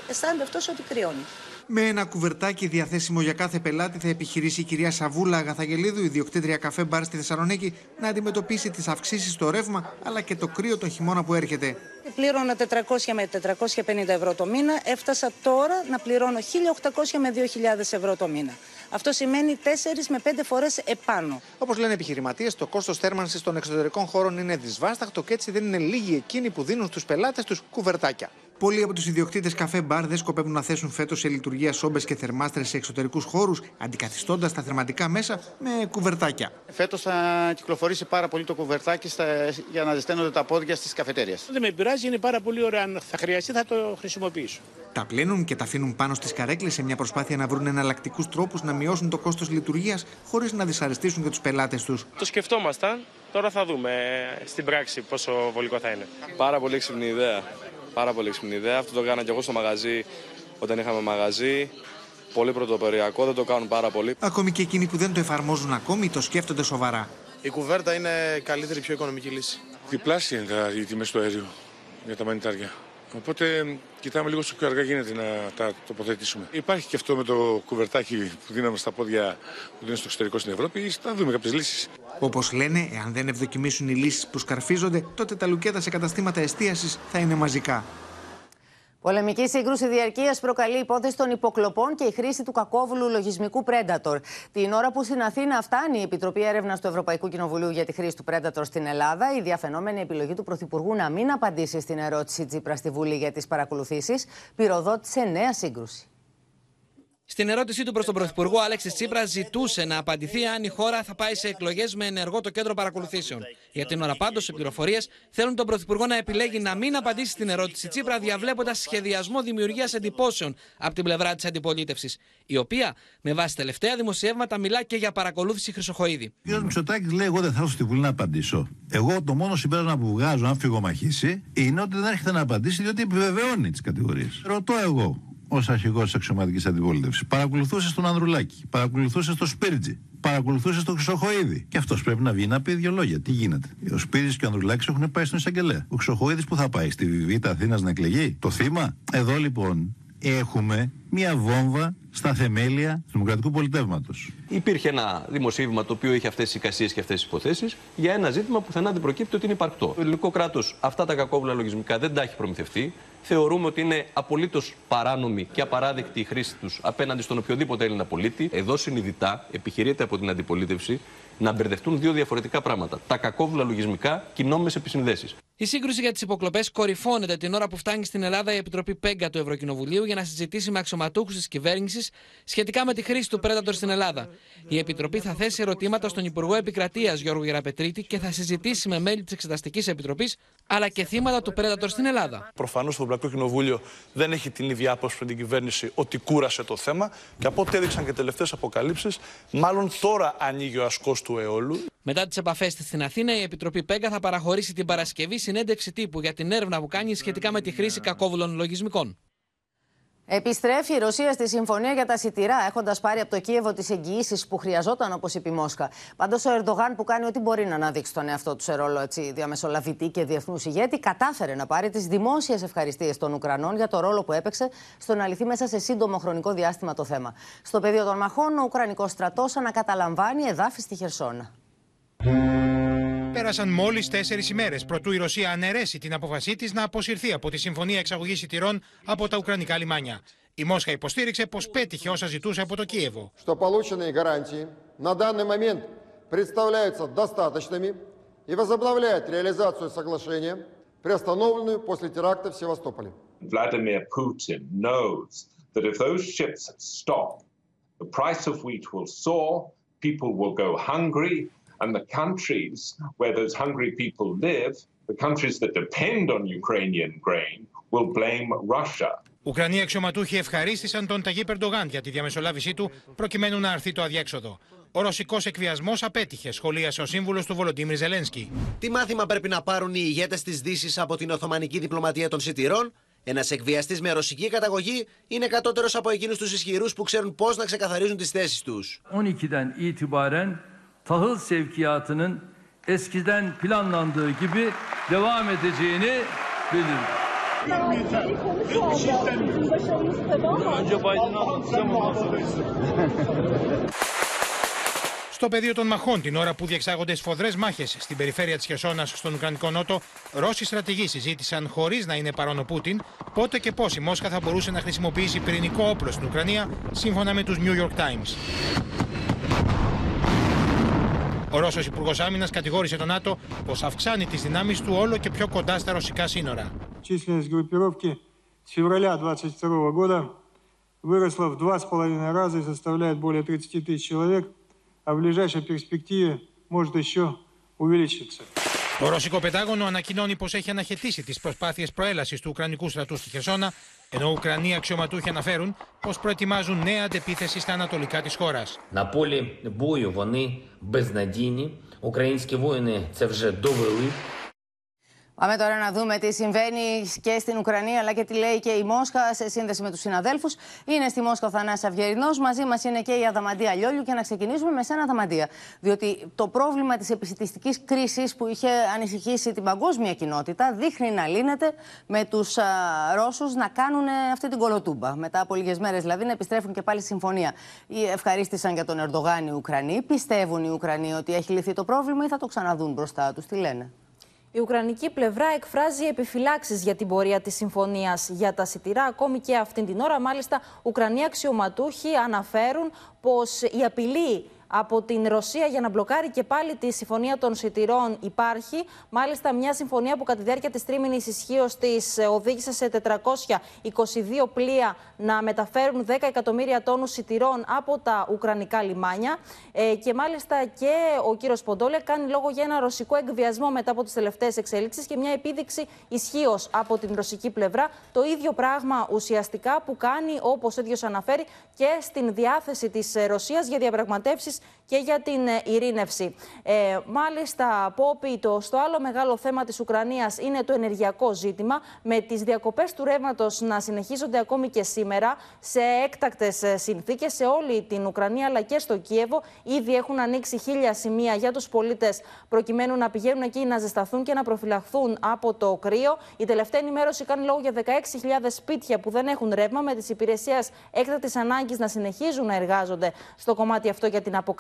αισθάνεται αυτός ότι κρυώνει. Με ένα κουβερτάκι διαθέσιμο για κάθε πελάτη θα επιχειρήσει η κυρία Σαβούλα Αγαθαγελίδου, ιδιοκτήτρια καφέ μπαρ στη Θεσσαλονίκη, να αντιμετωπίσει τις αυξήσεις στο ρεύμα αλλά και το κρύο τον χειμώνα που έρχεται. Πλήρωνα 400 με 450 ευρώ το μήνα, έφτασα τώρα να πληρώνω 1.800 με 2.000 ευρώ το μήνα. Αυτό σημαίνει 4 με 5 φορές επάνω. Όπως λένε επιχειρηματίες, το κόστος θέρμανσης των εξωτερικών χώρων είναι δυσβάσταχτο και έτσι δεν είναι λίγοι εκείνοι που δίνουν στους πελάτες τους κουβερτάκια. Πολλοί από τους ιδιοκτήτες καφέ μπαρ δεν σκοπεύουν να θέσουν φέτος σε λειτουργία σόμπες και θερμάστρες σε εξωτερικούς χώρους, αντικαθιστώντας τα θερματικά μέσα με κουβερτάκια. Φέτος θα κυκλοφορήσει πάρα πολύ το κουβερτάκι στα, για να ζεσταίνονται τα πόδια στις καφετέρειε. Δεν με πειράζει, είναι πάρα πολύ ωραία. Αν θα χρειαστεί, θα το χρησιμοποιήσω. Τα πλένουν και τα αφήνουν πάνω στις καρέκλες σε μια προσπάθεια να βρουν εναλλακτικούς τρόπους να μειώσουν το κόστος λειτουργίας χωρίς να δυσαρεστήσουν και τους πελάτες τους. Το σκεφτόμασταν. Τώρα θα δούμε στην πράξη πόσο βολικό θα είναι. Πάρα πολύ έξυπνη ιδέα. Πάρα πολύ έξυπνη ιδέα. Αυτό το έκανα και εγώ στο μαγαζί όταν είχαμε μαγαζί. Πολύ πρωτοποριακό, δεν το κάνουν πάρα πολύ. Ακόμη και εκείνοι που δεν το εφαρμόζουν ακόμη το σκέφτονται σοβαρά. Η κουβέρτα είναι καλύτερη, πιο οικονομική λύση. Διπλάσια είναι τα, οι τιμές του αέριου για τα μανιτάρια. Οπότε κοιτάμε λίγο στο πιο αργά γίνεται να τα τοποθετήσουμε. Υπάρχει και αυτό με το κουβερτάκι που δίναμε στα πόδια που δίνουμε στο εξωτερικό στην Ευρώπη. Θα δούμε κάποιες λύσεις. Όπως λένε, εάν δεν ευδοκιμήσουν οι λύσεις που σκαρφίζονται, τότε τα λουκέτα σε καταστήματα εστίασης θα είναι μαζικά. Πολεμική σύγκρουση διαρκείας προκαλεί υπόθεση των υποκλοπών και η χρήση του κακόβουλου λογισμικού Predator. Την ώρα που στην Αθήνα φτάνει η Επιτροπή Έρευνας του Ευρωπαϊκού Κοινοβουλίου για τη χρήση του Predator στην Ελλάδα, η διαφαινόμενη επιλογή του Πρωθυπουργού να μην απαντήσει στην ερώτηση Τζίπρα στη Βουλή για τις παρακολουθήσεις πυροδότησε νέα σύγκρουση. Στην ερώτησή του προς τον Πρωθυπουργό, Άλεξη Τσίπρας ζητούσε να απαντηθεί αν η χώρα θα πάει σε εκλογές με ενεργό το κέντρο παρακολουθήσεων. Για την ώρα πάντως, οι πληροφορίες θέλουν τον Πρωθυπουργό να επιλέγει να μην απαντήσει στην ερώτηση Τσίπρα, διαβλέποντας σχεδιασμό δημιουργίας εντυπώσεων από την πλευρά της αντιπολίτευσης, η οποία, με βάση τελευταία δημοσιεύματα, μιλά και για παρακολούθηση Χρυσοχοίδη. Ο κ. Μητσοτάκης λέει: Εγώ δεν θα έρθω στη Βουλή να απαντήσω. Εγώ το μόνο συμπέρασμα που βγάζω, αν φυγομαχήσει, είναι ότι δεν έρχεται να απαντήσει διότι επιβεβαιώνει τις κατηγορίες. Ρωτώ εγώ, ως αρχηγός της αξιωματικής αντιπολίτευσης. Παρακολουθούσες τον Ανδρουλάκη, παρακολουθούσες τον Σπίρτζη, παρακολουθούσες τον Χρυσοχοίδη. Και αυτός πρέπει να βγει να πει δύο λόγια. Τι γίνεται. Ο Σπίρτζη και ο Ανδρουλάκης έχουν πάει στον εισαγγελέα. Ο Χρυσοχοίδη που θα πάει, στη Βιβίτα Αθήνας να εκλεγεί. Το θύμα. Εδώ λοιπόν έχουμε μια βόμβα στα θεμέλια του Δημοκρατικού Πολιτεύματος. Υπήρχε ένα δημοσίευμα το οποίο είχε αυτές τις εικασίες και αυτές τις υποθέσεις για ένα ζήτημα που πουθενά δεν προκύπτει ότι είναι υπαρκτό. Το ελληνικό κράτος αυτά τα κακόβουλα λογισμικά δεν τα έχει προμηθευτεί. Θεωρούμε ότι είναι απολύτως παράνομη και απαράδεκτη η χρήση τους απέναντι στον οποιοδήποτε Έλληνα πολίτη. Εδώ συνειδητά επιχειρείται από την αντιπολίτευση να μπερδευτούν δύο διαφορετικά πράγματα. Τα κακόβουλα λογισμικά και οι νόμιμες επισυνδέσεις. Η σύγκρουση για τις υποκλοπές κορυφώνεται την ώρα που φτάνει στην Ελλάδα η Επιτροπή Πέγκα του Ευρωκοινοβουλίου για να συζητήσει με αξιωματούχους της κυβέρνησης σχετικά με τη χρήση του Predator στην Ελλάδα. Η Επιτροπή θα θέσει ερωτήματα στον Υπουργό Επικρατείας Γιώργο Γεραπετρίτη και θα συζητήσει με μέλη της Εξεταστικής Επιτροπής αλλά και θύματα του Predator στην Ελλάδα. Προφανώς το Ευρωπαϊκό Κοινοβούλιο δεν έχει την ίδια άποψη με την κυβέρνηση ότι κούρασε το θέμα και από ό,τι έδειξαν και τελευταίες αποκαλύψεις, μάλλον τώρα ανοίγει ο ασκός του αιώλου. Μετά τις επαφές της στην Αθήνα, η Επιτροπή ΠΕΓΚΑ θα παραχωρήσει την Παρασκευή συνέντευξη τύπου για την έρευνα που κάνει σχετικά με τη χρήση κακόβουλων λογισμικών. Επιστρέφει η Ρωσία στη συμφωνία για τα σιτηρά, έχοντας πάρει από το Κίεβο τις εγγυήσεις που χρειαζόταν, όπως είπε η Μόσχα. Πάντως, ο Ερντογάν, που κάνει ό,τι μπορεί να αναδείξει τον εαυτό του σε ρόλο έτσι, διαμεσολαβητή και διεθνούς ηγέτη, κατάφερε να πάρει τις δημόσιες ευχαριστίες των Ουκρανών για το ρόλο που έπαιξε στο να λυθεί μέσα σε σύντομο χρονικό διάστημα το θέμα. Στο πεδίο των μαχών, ο Ουκρανικός στρατός ανακαταλαμβάνει εδάφη στη Χερσόνα. Πέρασαν μόλι τέσσερι ημέρε προτού η Ρωσία αναιρέσει την απόφασή τη να αποσυρθεί από τη Συμφωνία Εξαγωγή Σιτηρών από τα Ουκρανικά λιμάνια. Η Μόσχα υποστήριξε πω πέτυχε όσα ζητούσε από το Κίεβο. Что полученные гарантии на данный момент представляются достаточными и возобновляют реализацию соглашения, приостановленную после теракта в Севастополе. Vladimir Putin knows that if those ships stop, the price of wheat will soar, people will go hungry, and the countries where those hungry people live, the countries that depend on Ukrainian grain, will blame Russia. Ουκρανοί αξιωματούχοι ευχαρίστησαν τον Ταγί Περντογάν για τη διαμεσολάβησή του προκειμένου να αρθεί το αδιέξοδο. Ο ρωσικός εκβιασμός απέτυχε, σχολίασε ο σύμβουλος του Βολοντίμιρ Ζελένσκι. Τι μάθημα πρέπει να πάρουν οι ηγέτες της Δύσης από την Οθωμανική διπλωματία των Σιτηρών, ένας εκβιαστής με ρωσική καταγωγή είναι κατώτερος από εκείνους τους ισχυρούς που ξέρουν πώς να ξεκαθαρίζουν τις θέσεις τους. 12'den itibaren tahıl sevkiyatının eskiden planlandığı gibi devam edeceğini bildirdi. Önce Biden'ı anlatacağım ondan sonra Στο πεδίο των μαχών, την ώρα που διεξάγονται σφοδρές μάχες στην περιφέρεια της Χερσόνας στον Ουκρανικό Νότο, Ρώσοι στρατηγοί συζήτησαν χωρίς να είναι παρόν ο Πούτιν πότε και πώς η Μόσχα θα μπορούσε να χρησιμοποιήσει πυρηνικό όπλο στην Ουκρανία, σύμφωνα με τους New York Times. Ο Ρώσος Υπουργός Άμυνας κατηγόρησε τον ΝΑΤΟ πως αυξάνει τις δυνάμεις του όλο και πιο κοντά στα ρωσικά σύνορα. Численность группировки с февраля 2022 года выросла в два с половиной раза и составляет более 30 тысяч человек, а в ближайшей перспективе может еще увеличиться. Το Ρωσικό Πεντάγωνο ανακοινώνει πω έχει αναχαιτήσει τι προσπάθειε προέλαση του Ουκρανικού στρατού στη Χερσόνα, ενώ Ουκρανοί αξιωματούχοι αναφέρουν πω προετοιμάζουν νέα αντεπίθεση στα ανατολικά τη χώρα. На полі бою вони безнадійні. Українські воїни це вже довели. Πάμε τώρα να δούμε τι συμβαίνει και στην Ουκρανία αλλά και τι λέει και η Μόσχα σε σύνδεση με τους συναδέλφους. Είναι στη Μόσχα ο Θανάσης Αυγερινός, μαζί μας είναι και η Αδαμαντία Λιόλιου. Και να ξεκινήσουμε με σένα, Αδαμαντία. Διότι το πρόβλημα της επιστημιστικής κρίσης που είχε ανησυχήσει την παγκόσμια κοινότητα δείχνει να λύνεται με τους Ρώσους να κάνουν αυτή την κολοτούμπα. Μετά από λίγες μέρες δηλαδή να επιστρέφουν και πάλι στη συμφωνία. Ευχαρίστησαν για τον Ερντογάν οι Ουκρανοί. Πιστεύουν οι Ουκρανοί ότι έχει λυθεί το πρόβλημα ή θα το ξαναδούν μπροστά τους; Τι λένε; Η Ουκρανική πλευρά εκφράζει επιφυλάξεις για την πορεία της συμφωνίας για τα σιτηρά. Ακόμη και αυτήν την ώρα, μάλιστα, Ουκρανοί αξιωματούχοι αναφέρουν πως η απειλή από την Ρωσία για να μπλοκάρει και πάλι τη συμφωνία των σιτηρών υπάρχει. Μάλιστα, μια συμφωνία που κατά τη διάρκεια της τρίμηνης ισχύως της οδήγησε σε 422 πλοία να μεταφέρουν 10 εκατομμύρια τόνους σιτηρών από τα Ουκρανικά λιμάνια. Ε, και μάλιστα και ο κύριος Ποντόλε κάνει λόγο για ένα ρωσικό εκβιασμό μετά από τις τελευταίες εξέλιξει και μια επίδειξη ισχύως από την ρωσική πλευρά. Το ίδιο πράγμα ουσιαστικά που κάνει, όπως ο ίδιος αναφέρει, και στην διάθεση της Ρωσίας για διαπραγματεύσεις και για την ε, ειρήνευση. Ε, μάλιστα, Πόπι, το στο άλλο μεγάλο θέμα της Ουκρανίας είναι το ενεργειακό ζήτημα, με τις διακοπές του ρεύματος να συνεχίζονται ακόμη και σήμερα σε έκτακτες ε, συνθήκες σε όλη την Ουκρανία αλλά και στο Κίεβο. Ήδη έχουν ανοίξει χίλια σημεία για τους πολίτες προκειμένου να πηγαίνουν εκεί να ζεσταθούν και να προφυλαχθούν από το κρύο. Η τελευταία ενημέρωση κάνει λόγο για 16.000 σπίτια που δεν έχουν ρεύμα, με τις υπηρεσίες έκτακτης ανάγκης να συνεχίζουν να εργάζονται στο κομμάτι αυτό για την αποκατάσταση.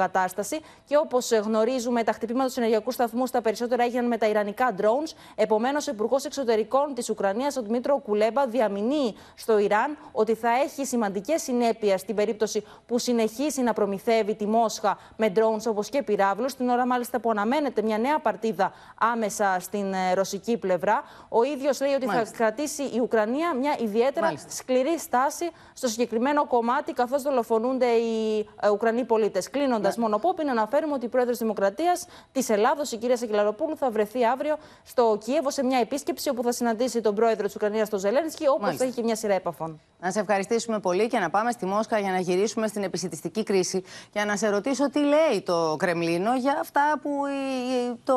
Και όπως γνωρίζουμε, τα χτυπήματα του ενεργειακούς σταθμούς στα περισσότερα έγιναν με τα ιρανικά drones. Επομένως, ο Υπουργός Εξωτερικών της Ουκρανίας, ο Δημήτρο Κουλέμπα, διαμηνύει στο Ιράν ότι θα έχει σημαντικές συνέπειες στην περίπτωση που συνεχίσει να προμηθεύει τη Μόσχα με drones όπως και πυράβλους. Την ώρα, μάλιστα, που αναμένεται μια νέα παρτίδα άμεσα στην ε, ρωσική πλευρά. Ο ίδιος λέει ότι μάλιστα. θα κρατήσει η Ουκρανία μια ιδιαίτερα μάλιστα. σκληρή στάση στο συγκεκριμένο κομμάτι, καθώς δολοφονούνται οι ε, Ουκρανοί πολίτες. Κλείνω Κλείνοντας, ναι. μόνο πόπιν, αναφέρουμε ότι η πρόεδρος Δημοκρατίας της Ελλάδος, η κυρία Σακελαροπούλου, θα βρεθεί αύριο στο Κίεβο σε μια επίσκεψη όπου θα συναντήσει τον πρόεδρο της Ουκρανίας, τον Ζελένσκι, όπως θα έχει και μια σειρά επαφών. Να σε ευχαριστήσουμε πολύ και να πάμε στη Μόσχα για να γυρίσουμε στην επισητιστική κρίση. Για να σε ρωτήσω τι λέει το Κρεμλίνο για αυτά που οι, το,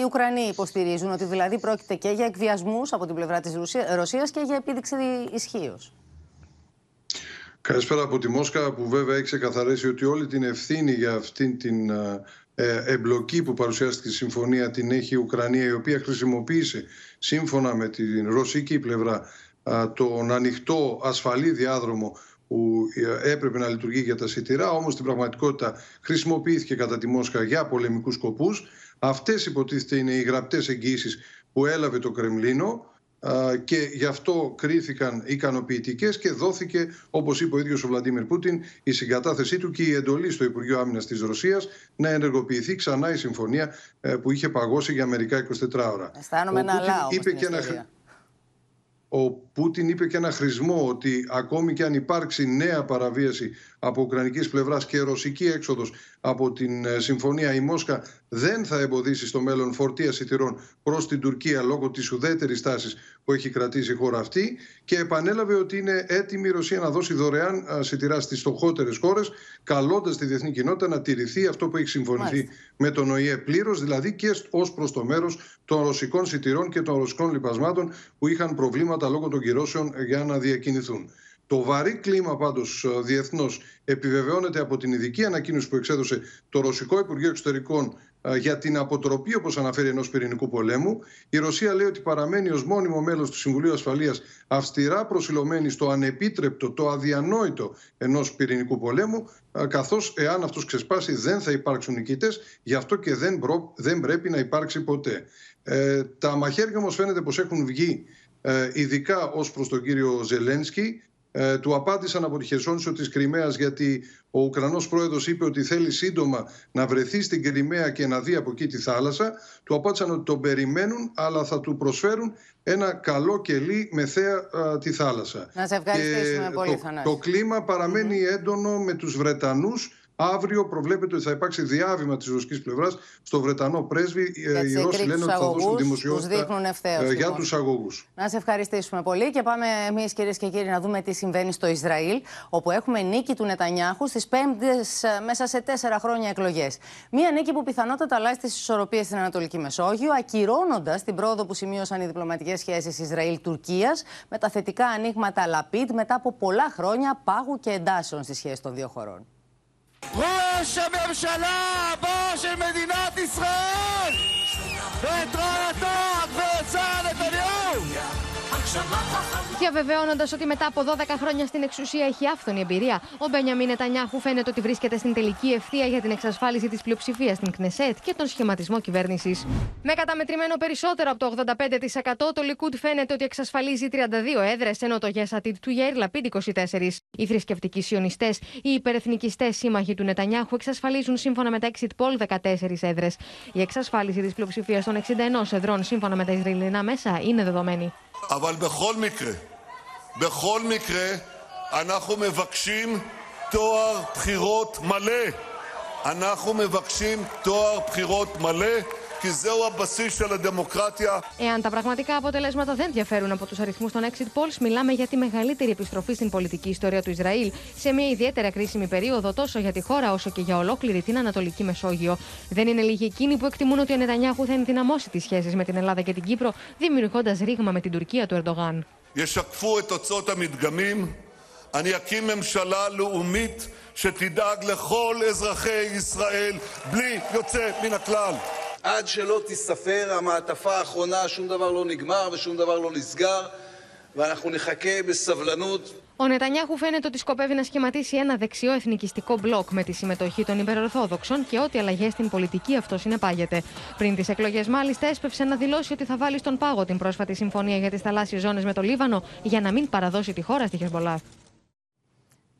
οι Ουκρανοί υποστηρίζουν, ότι δηλαδή πρόκειται και για εκβιασμούς από την πλευρά της Ρωσίας και για επίδειξη ισχύως. Καλησπέρα από τη Μόσχα που βέβαια έχει ξεκαθαρίσει ότι όλη την ευθύνη για αυτήν την ε, εμπλοκή που παρουσιάστηκε στη συμφωνία την έχει η Ουκρανία η οποία χρησιμοποίησε σύμφωνα με την ρωσική πλευρά τον ανοιχτό ασφαλή διάδρομο που ε, έπρεπε να λειτουργεί για τα σιτηρά, όμως στην πραγματικότητα χρησιμοποιήθηκε κατά τη Μόσχα για πολεμικούς σκοπούς. Αυτές υποτίθεται είναι οι γραπτές εγγύησεις που έλαβε το Κρεμλίνο και γι' αυτό κρίθηκαν ικανοποιητικές και δόθηκε, όπως είπε ο ίδιος ο Βλαντίμιρ Πούτιν, η συγκατάθεσή του και η εντολή στο Υπουργείο Άμυνας της Ρωσίας να ενεργοποιηθεί ξανά η συμφωνία ε, που είχε παγώσει για μερικά 24 ώρα. Αισθάνομαι ένα λαό. Είπε και ένα, ο Πούτιν είπε και ένα χρησμό ότι ακόμη και αν υπάρξει νέα παραβίαση από ουκρανικής πλευράς και ρωσική έξοδος από την ε, συμφωνία η Μόσχα δεν θα εμποδίσει στο μέλλον φορτία σιτηρών προς την Τουρκία λόγω της ουδέτερης τάσης που έχει κρατήσει η χώρα αυτή και επανέλαβε ότι είναι έτοιμη η Ρωσία να δώσει δωρεάν σιτηρά στις στοχότερες χώρες καλώντας τη διεθνή κοινότητα να τηρηθεί αυτό που έχει συμφωνηθεί με τον ΟΗΕ πλήρως δηλαδή και ως προς το μέρος των ρωσικών σιτηρών και των ρωσικών λοιπασμάτων που είχαν προβλήματα λόγω των κυρώσεων για να διακινηθούν. Το βαρύ κλίμα πάντως διεθνώς επιβεβαιώνεται από την ειδική ανακοίνωση που εξέδωσε το Ρωσικό Υπουργείο Εξωτερικών για την αποτροπή, όπως αναφέρει, ενός πυρηνικού πολέμου. Η Ρωσία λέει ότι παραμένει ως μόνιμο μέλος του Συμβουλίου Ασφαλείας αυστηρά προσιλωμένη στο ανεπίτρεπτο, το αδιανόητο ενός πυρηνικού πολέμου, καθώς εάν αυτός ξεσπάσει δεν θα υπάρξουν νικητές, γι' αυτό και δεν, δεν πρέπει να υπάρξει ποτέ. Ε, τα μαχαίρια όμως φαίνεται πως έχουν βγει ε, ειδικά ως προς τον κύριο Ζελένσκι ε, του απάντησαν από τη Χερσόνησο της Κρυμαίας γιατί ο Ουκρανός πρόεδρος είπε ότι θέλει σύντομα να βρεθεί στην Κρυμαία και να δει από εκεί τη θάλασσα. Του απάντησαν ότι τον περιμένουν αλλά θα του προσφέρουν ένα καλό κελί με θέα τη θάλασσα. Να σε ευχαριστήσουμε πολύ, το, το κλίμα έντονο με τους Βρετανούς Αύριο προβλέπεται ότι θα υπάρξει διάβημα της ρωσικής πλευράς στο Βρετανό πρέσβη. Ε, οι Ρώσοι λένε ότι θα δώσουν δημοσιότητα ευθέως, για λοιπόν. τους αγωγούς. Να σε ευχαριστήσουμε πολύ και πάμε εμείς, κυρίες και κύριοι, να δούμε τι συμβαίνει στο Ισραήλ, όπου έχουμε νίκη του Νετανιάχου στις πέμπτες μέσα σε τέσσερα χρόνια εκλογές. Μία νίκη που πιθανότατα αλλάζει τις ισορροπίες στην Ανατολική Μεσόγειο, ακυρώνοντα την πρόοδο που σημείωσαν οι διπλωματικές σχέσεις Ισραήλ-Τουρκίας με τα θετικά ανοίγματα Λαπίτ μετά από πολλά χρόνια πάγου και εντάσεων στη σχέση των δύο χωρών. ראש הממשלה הבא של מדינת ישראל! ואת רעייתו! Διαβεβαιώνοντας ότι μετά από 12 χρόνια στην εξουσία έχει άφθονη εμπειρία, ο Μπένιαμιν Νετανιάχου φαίνεται ότι βρίσκεται στην τελική ευθεία για την εξασφάλιση της πλειοψηφίας στην Κνεσέτ και τον σχηματισμό κυβέρνησης. Με καταμετρημένο περισσότερο από το 85%, το Λικούντ φαίνεται ότι εξασφαλίζει 32 έδρες, ενώ το Γεσατίτ του Γέρ Λαπίντ 24. Οι θρησκευτικοί σιωνιστές, οι υπερεθνικιστές σύμμαχοι του Νετανιάχου εξασφαλίζουν σύμφωνα με τα Exit Poll 14 έδρες. Η εξασφάλιση της πλειοψηφίας των 61 εδρών σύμφωνα με τα Ισραηλινά μέσα είναι δεδομένη. אבל בכל מקרה, בכל מקרה, אנחנו מבקשים טוהר בחירות מלא. אנחנו מבקשים טוהר בחירות מלא. כי זהו הבסיס של הדמוקרטיה. Εάν τα πραγματικά αποτελέσματα δεν διαφέρουν από του αριθμού των exit polls, μιλάμε για τη μεγαλύτερη επιστροφή στην πολιτική ιστορία του Ισραήλ σε μια ιδιαίτερα κρίσιμη περίοδο τόσο για τη χώρα όσο και για ολόκληρη την Ανατολική Μεσόγειο. Δεν είναι λίγοι εκείνοι που εκτιμούν ότι ο Νετανιάχου θα ενδυναμώσει τι σχέσει με την Ελλάδα και την Κύπρο, δημιουργώντα ρήγμα με την Τουρκία του Ερντογάν. אני אקים ממשלה לאומית שתדאג לכל אזרחי ישראל בלי יוצא מן הכלל. עד שלא תיספר המעטפה האחרונה, שום דבר לא נגמר ושום דבר לא נסגר, ואנחנו נחכה בסבלנות. Ο Νετανιάχου φαίνεται ότι σκοπεύει να σχηματίσει ένα δεξιό εθνικιστικό μπλοκ με τη συμμετοχή των υπερορθόδοξων και ό,τι αλλαγέ στην πολιτική αυτό συνεπάγεται. Πριν τι εκλογέ, μάλιστα, έσπευσε να δηλώσει ότι θα βάλει στον πάγο την πρόσφατη συμφωνία για τι θαλάσσιε ζώνε με το Λίβανο για να μην παραδώσει τη χώρα στη Χεσμολά.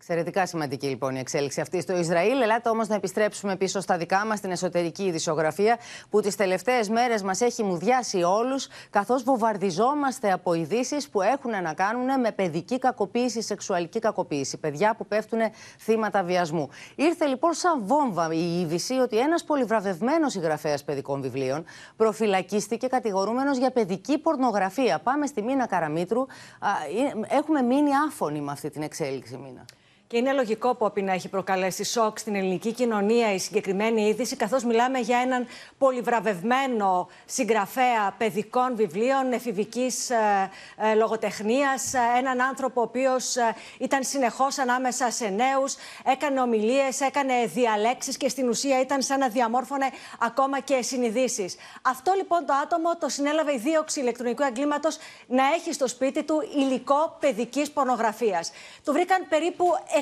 Εξαιρετικά σημαντική λοιπόν η εξέλιξη αυτή στο Ισραήλ. Ελάτε όμως να επιστρέψουμε πίσω στα δικά μας, στην εσωτερική ειδησιογραφία, που τις τελευταίες μέρες μας έχει μουδιάσει όλους, καθώς βομβαρδιζόμαστε από ειδήσεις που έχουν να κάνουν με παιδική κακοποίηση, σεξουαλική κακοποίηση. Παιδιά που πέφτουν θύματα βιασμού. Ήρθε λοιπόν σαν βόμβα η είδηση ότι ένας πολυβραβευμένος συγγραφέας παιδικών βιβλίων προφυλακίστηκε κατηγορούμενος για παιδική πορνογραφία. Πάμε στη Μίνα Καραμίτρου. Ε, έχουμε μείνει άφωνοι με αυτή την εξέλιξη, Μίνα. Και είναι λογικό, Πόπι, να έχει προκαλέσει σοκ στην ελληνική κοινωνία η συγκεκριμένη είδηση, καθώς μιλάμε για έναν πολυβραβευμένο συγγραφέα παιδικών βιβλίων, εφηβικής ε, ε, λογοτεχνίας, ε, έναν άνθρωπο ο οποίος ε, ήταν συνεχώς ανάμεσα σε νέους, έκανε ομιλίες, έκανε διαλέξεις και στην ουσία ήταν σαν να διαμόρφωνε ακόμα και συνειδήσεις. Αυτό λοιπόν το άτομο το συνέλαβε η δίωξη ηλεκτρονικού εγκλήματος να έχει στο σπίτι του υλικό παιδικής πορνογραφίας. Του βρήκαν περίπου 100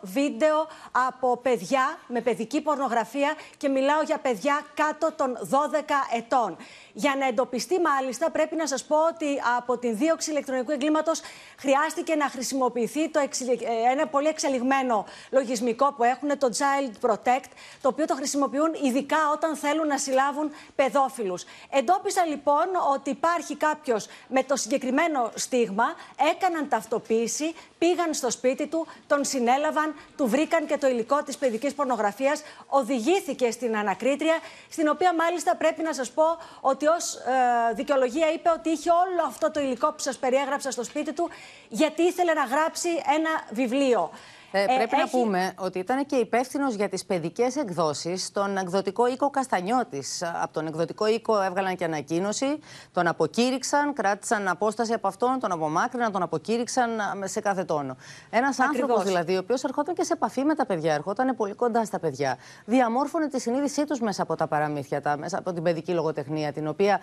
βίντεο από παιδιά με παιδική πορνογραφία και μιλάω για παιδιά κάτω των 12 ετών. Για να εντοπιστεί, μάλιστα, πρέπει να σας πω ότι από την δίωξη ηλεκτρονικού εγκλήματος χρειάστηκε να χρησιμοποιηθεί το ε, ένα πολύ εξελιγμένο λογισμικό που έχουν, το Child Protect, το οποίο το χρησιμοποιούν ειδικά όταν θέλουν να συλλάβουν παιδόφιλους. Εντόπισα λοιπόν ότι υπάρχει κάποιος με το συγκεκριμένο στίγμα, έκαναν ταυτοποίηση, πήγαν στο σπίτι του, τον συνέλαβαν, του βρήκαν και το υλικό της παιδικής πορνογραφίας, οδηγήθηκε στην ανακρίτρια, στην οποία μάλιστα πρέπει να σας πω ότι ω ε, δικαιολογία είπε ότι είχε όλο αυτό το υλικό που σας περιέγραψα στο σπίτι του, γιατί ήθελε να γράψει ένα βιβλίο. Ε, πρέπει να πούμε ότι ήταν και υπεύθυνος για τις παιδικές εκδόσεις στον εκδοτικό οίκο Καστανιώτης. Από τον εκδοτικό οίκο έβγαλαν και ανακοίνωση, τον αποκήρυξαν, κράτησαν απόσταση από αυτόν, τον απομάκρυναν, τον αποκήρυξαν σε κάθε τόνο. Ένας άνθρωπος δηλαδή, ο οποίος ερχόταν και σε επαφή με τα παιδιά, ερχόταν πολύ κοντά στα παιδιά, διαμόρφωνε τη συνείδησή τους μέσα από τα παραμύθια, τα, μέσα από την παιδική λογοτεχνία, την οποία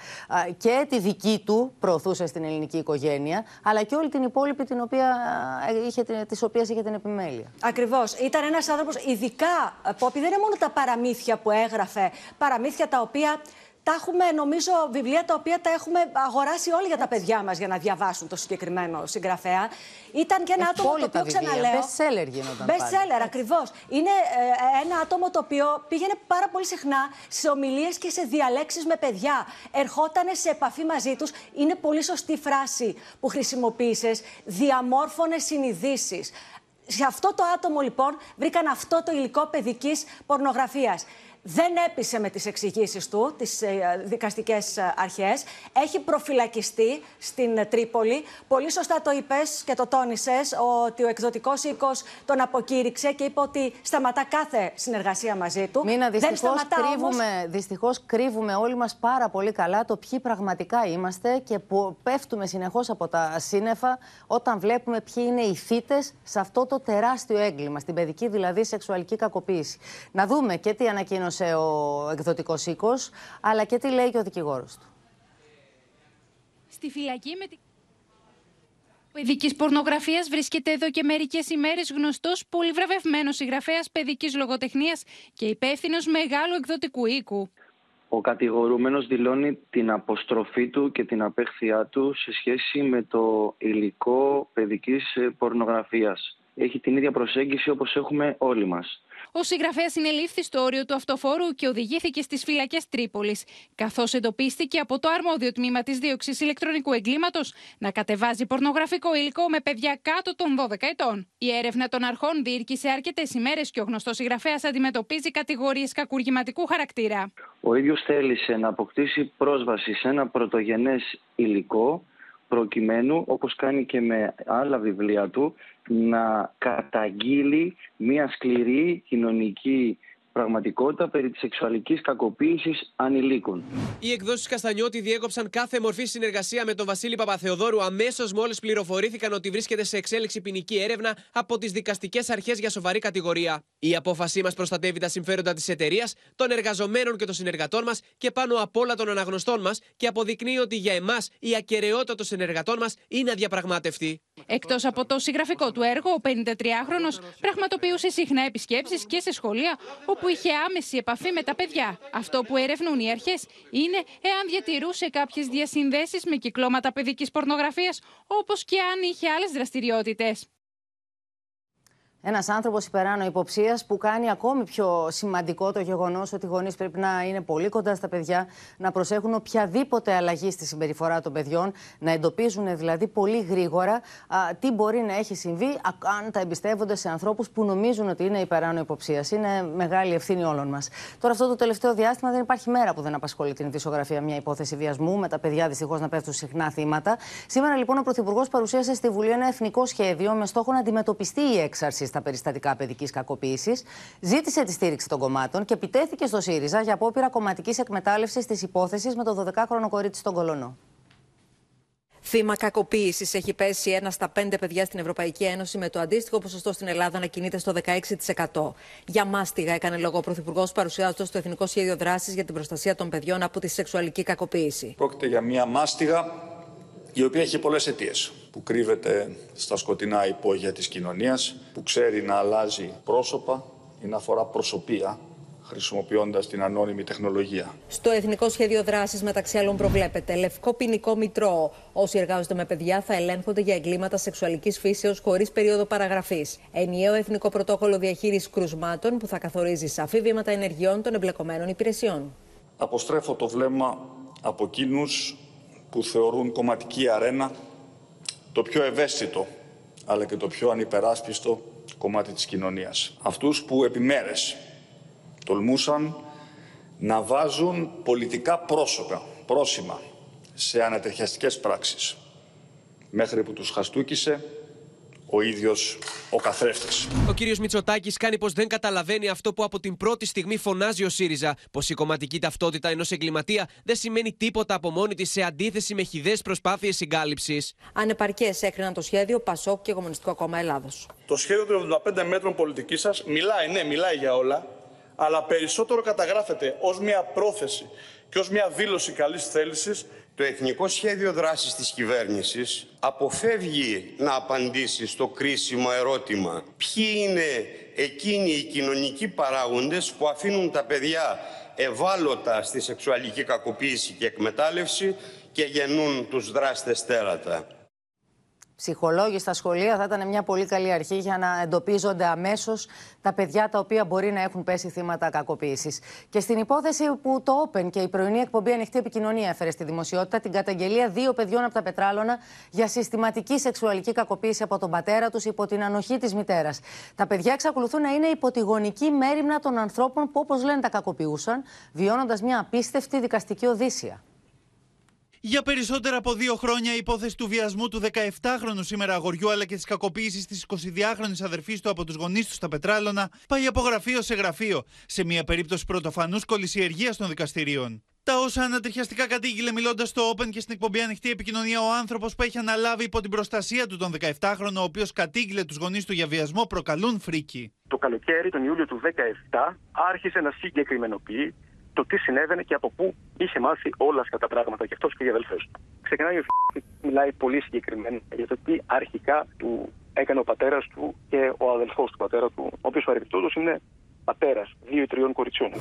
και τη δική του προωθούσε στην ελληνική οικογένεια, αλλά και όλη την υπόλοιπη την οποία, είχε, της οποίας είχε την επιμέλεια. Ακριβώς. Ήταν ένας άνθρωπος, ειδικά, Πόπι, δεν είναι μόνο τα παραμύθια που έγραφε, παραμύθια τα οποία τα έχουμε, νομίζω, βιβλία τα οποία τα έχουμε αγοράσει όλοι για τα παιδιά μας για να διαβάσουν το συγκεκριμένο συγγραφέα. Ήταν και ένα άτομο το οποίο ξαναλέω. Best seller γίνονταν. Best seller, ακριβώς. Είναι ε, ένα άτομο το οποίο πήγαινε πάρα πολύ συχνά σε ομιλίες και σε διαλέξεις με παιδιά. Ερχόταν σε επαφή μαζί τους. Είναι πολύ σωστή φράση που χρησιμοποίησες. Διαμόρφωνες συνειδήσεις. Σε αυτό το άτομο λοιπόν βρήκαν αυτό το υλικό παιδικής πορνογραφίας δεν έπεισε με τις εξηγήσεις του, τις ε, δικαστικές ε, αρχές. Έχει προφυλακιστεί στην ε, Τρίπολη. Πολύ σωστά το είπες και το τόνισες ότι ο εκδοτικός οίκος τον αποκήρυξε και είπε ότι σταματά κάθε συνεργασία μαζί του. Μήνα, δυστυχώς, κρύβουμε, όμως... δυστυχώς κρύβουμε όλοι μας πάρα πολύ καλά το ποιοι πραγματικά είμαστε και που πέφτουμε συνεχώς από τα σύννεφα όταν βλέπουμε ποιοι είναι οι θύτες σε αυτό το τεράστιο έγκλημα, στην παιδική δηλαδή σεξουαλική κακοποίηση. Να δούμε και τι ανακοίνωσε ο εκδοτικός οίκος, αλλά και τι λέει και ο δικηγόρος του. Στη φυλακή με την παιδική πορνογραφίας βρίσκεται εδώ και μερικές ημέρες γνωστός πολυβραβευμένος συγγραφέας παιδικής λογοτεχνίας και υπεύθυνος μεγάλου εκδοτικού οίκου. Ο κατηγορούμενος δηλώνει την αποστροφή του και την απέχθειά του σε σχέση με το υλικό παιδικής πορνογραφίας. Έχει την ίδια προσέγγιση όπως έχουμε όλοι μας. Ο συγγραφέας συνελήφθη στο όριο του αυτοφόρου και οδηγήθηκε στις φυλακές Τρίπολης, καθώς εντοπίστηκε από το αρμόδιο τμήμα της δίωξης ηλεκτρονικού εγκλήματος να κατεβάζει πορνογραφικό υλικό με παιδιά κάτω των 12 ετών. Η έρευνα των αρχών διήρκησε αρκετές ημέρες και ο γνωστός συγγραφέας αντιμετωπίζει κατηγορίες κακουργηματικού χαρακτήρα. Ο ίδιος θέλησε να αποκτήσει πρόσβαση σε ένα πρωτογενές υλικό προκειμένου, όπως κάνει και με άλλα βιβλία του, να καταγγείλει μια σκληρή κοινωνική πραγματικότητα περί της σεξουαλικής κακοποίησης ανηλίκων. Οι εκδόσεις Καστανιώτη διέκοψαν κάθε μορφή συνεργασία με τον Βασίλη Παπαθεοδόρου αμέσως μόλις πληροφορήθηκαν ότι βρίσκεται σε εξέλιξη ποινική έρευνα από τις δικαστικές αρχές για σοβαρή κατηγορία. Η απόφασή μας προστατεύει τα συμφέροντα της εταιρείας, των εργαζομένων και των συνεργατών μας και πάνω απ' όλα των αναγνωστών μας και αποδεικνύει ότι για εμάς η ακαιρεότητα των συνεργατών μας είναι αδιαπραγμάτευτη. Εκτός από το συγγραφικό του έργο, ο 53χρονο πραγματοποιούσε συχνά επισκέψεις και σε σχολεία όπου είχε άμεση επαφή με τα παιδιά. Αυτό που ερευνούν οι αρχές είναι εάν διατηρούσε κάποιες διασυνδέσεις με κυκλώματα παιδικής πορνογραφίας, όπως και αν είχε άλλες δραστηριότητες. Ένας άνθρωπος υπεράνω υποψίας που κάνει ακόμη πιο σημαντικό το γεγονός ότι οι γονείς πρέπει να είναι πολύ κοντά στα παιδιά, να προσέχουν οποιαδήποτε αλλαγή στη συμπεριφορά των παιδιών, να εντοπίζουν δηλαδή πολύ γρήγορα α, τι μπορεί να έχει συμβεί, αν τα εμπιστεύονται σε ανθρώπους που νομίζουν ότι είναι υπεράνω υποψίας. Είναι μεγάλη ευθύνη όλων μας. Τώρα, αυτό το τελευταίο διάστημα δεν υπάρχει μέρα που δεν απασχολεί την ειδησιογραφία μια υπόθεση βιασμού, με τα παιδιά δυστυχώς να πέφτουν συχνά θύματα. Σήμερα, λοιπόν, ο Πρωθυπουργός παρουσίασε στη Βουλή ένα εθνικό σχέδιο με στόχο να αντιμετωπιστεί η έξαρση στα περιστατικά παιδικής κακοποίησης, ζήτησε τη στήριξη των κομμάτων και επιτέθηκε στο ΣΥΡΙΖΑ για απόπειρα κομματικής εκμετάλλευσης της υπόθεσης με το 12χρονο κορίτσι στον Κολονό. Θύμα κακοποίησης έχει πέσει ένα στα πέντε παιδιά στην Ευρωπαϊκή Ένωση, με το αντίστοιχο ποσοστό στην Ελλάδα να κινείται στο 16%. Για μάστιγα έκανε λόγο ο Πρωθυπουργός, παρουσιάζοντας το Εθνικό Σχέδιο Δράσης για την Προστασία των Παιδιών από τη Σεξουαλική Κακοποίηση. Πρόκειται για μια μάστιγα η οποία έχει πολλές αιτίες. Που κρύβεται στα σκοτεινά υπόγεια της κοινωνίας, που ξέρει να αλλάζει πρόσωπα ή να αφορά προσωπία χρησιμοποιώντας την ανώνυμη τεχνολογία. Στο Εθνικό Σχέδιο Δράσης, μεταξύ άλλων, προβλέπεται λευκό ποινικό μητρό. Όσοι εργάζονται με παιδιά θα ελέγχονται για εγκλήματα σεξουαλικής φύσεως χωρίς περίοδο παραγραφής. Ενιαίο Εθνικό Πρωτόκολλο Διαχείρισης Κρουσμάτων που θα καθορίζει σαφή βήματα ενεργειών των εμπλεκομένων υπηρεσιών. Αποστρέφω το βλέμμα από εκείνου που θεωρούν κομματική αρένα το πιο ευαίσθητο αλλά και το πιο ανυπεράσπιστο κομμάτι της κοινωνίας. Αυτούς που επιμέρες τολμούσαν να βάζουν πολιτικά πρόσωπα, πρόσημα σε ανατριχιαστικές πράξεις, μέχρι που τους χαστούκησε ο ίδιος ο καθρέφτης. Ο κύριος Μητσοτάκης κάνει πως δεν καταλαβαίνει αυτό που από την πρώτη στιγμή φωνάζει ο ΣΥΡΙΖΑ, πως η κομματική ταυτότητα ενός εγκληματία δεν σημαίνει τίποτα από μόνη της σε αντίθεση με χιδές προσπάθειες συγκάλυψης. Ανεπαρκές έκριναν το σχέδιο ΠΑΣΟΚ και Κομμουνιστικό Κόμμα Ελλάδος. Το σχέδιο των 75 μέτρων πολιτικής σας μιλάει, ναι, μιλάει για όλα, αλλά περισσότερο καταγράφεται ως μια πρόθεση και ως μια δήλωση καλής θέλησης. Το Εθνικό Σχέδιο Δράσης της Κυβέρνησης αποφεύγει να απαντήσει στο κρίσιμο ερώτημα ποιοι είναι εκείνοι οι κοινωνικοί παράγοντες που αφήνουν τα παιδιά ευάλωτα στη σεξουαλική κακοποίηση και εκμετάλλευση και γεννούν τους δράστες τέρατα ψυχολόγοι στα σχολεία θα ήταν μια πολύ καλή αρχή για να εντοπίζονται αμέσως τα παιδιά τα οποία μπορεί να έχουν πέσει θύματα κακοποίησης. Και στην υπόθεση που το Open και η πρωινή εκπομπή Ανοιχτή Επικοινωνία έφερε στη δημοσιότητα την καταγγελία δύο παιδιών από τα Πετράλωνα για συστηματική σεξουαλική κακοποίηση από τον πατέρα τους υπό την ανοχή της μητέρας. Τα παιδιά εξακολουθούν να είναι υπό τη γονική μέρημνα των ανθρώπων που, όπως λένε, τα κακοποιούσαν, βιώνοντας μια απίστευτη δικαστική οδύσσια. Για περισσότερα από δύο χρόνια η υπόθεση του βιασμού του 17χρονου σήμερα αγοριού αλλά και της κακοποίησης της 22χρονη αδερφής του από τους γονείς του στα Πετράλωνα πάει από γραφείο σε γραφείο, σε μια περίπτωση πρωτοφανούς κολυσιεργία των δικαστηρίων. Τα όσα ανατριχιαστικά κατήγγειλε μιλώντας στο Open και στην εκπομπή Ανοιχτή Επικοινωνία ο άνθρωπος που έχει αναλάβει υπό την προστασία του τον 17χρονο, ο οποίος κατήγγειλε τους γονείς του για βιασμό, προκαλούν φρίκη. Το καλοκαίρι, τον Ιούλιο του 2017, άρχισε να συγκεκριμενοποιεί το τι συνέβαινε και από πού είχε μάθει όλα αυτά τα πράγματα και αυτός και οι αδελφέ του. Ξεκινάει ο Φ. μιλάει πολύ συγκεκριμένα για το τι αρχικά του έκανε ο πατέρας του και ο αδελφός του πατέρα του, ο οποίος παρεμπιπτόντω είναι πατέρας δύο ή τριών κοριτσιών.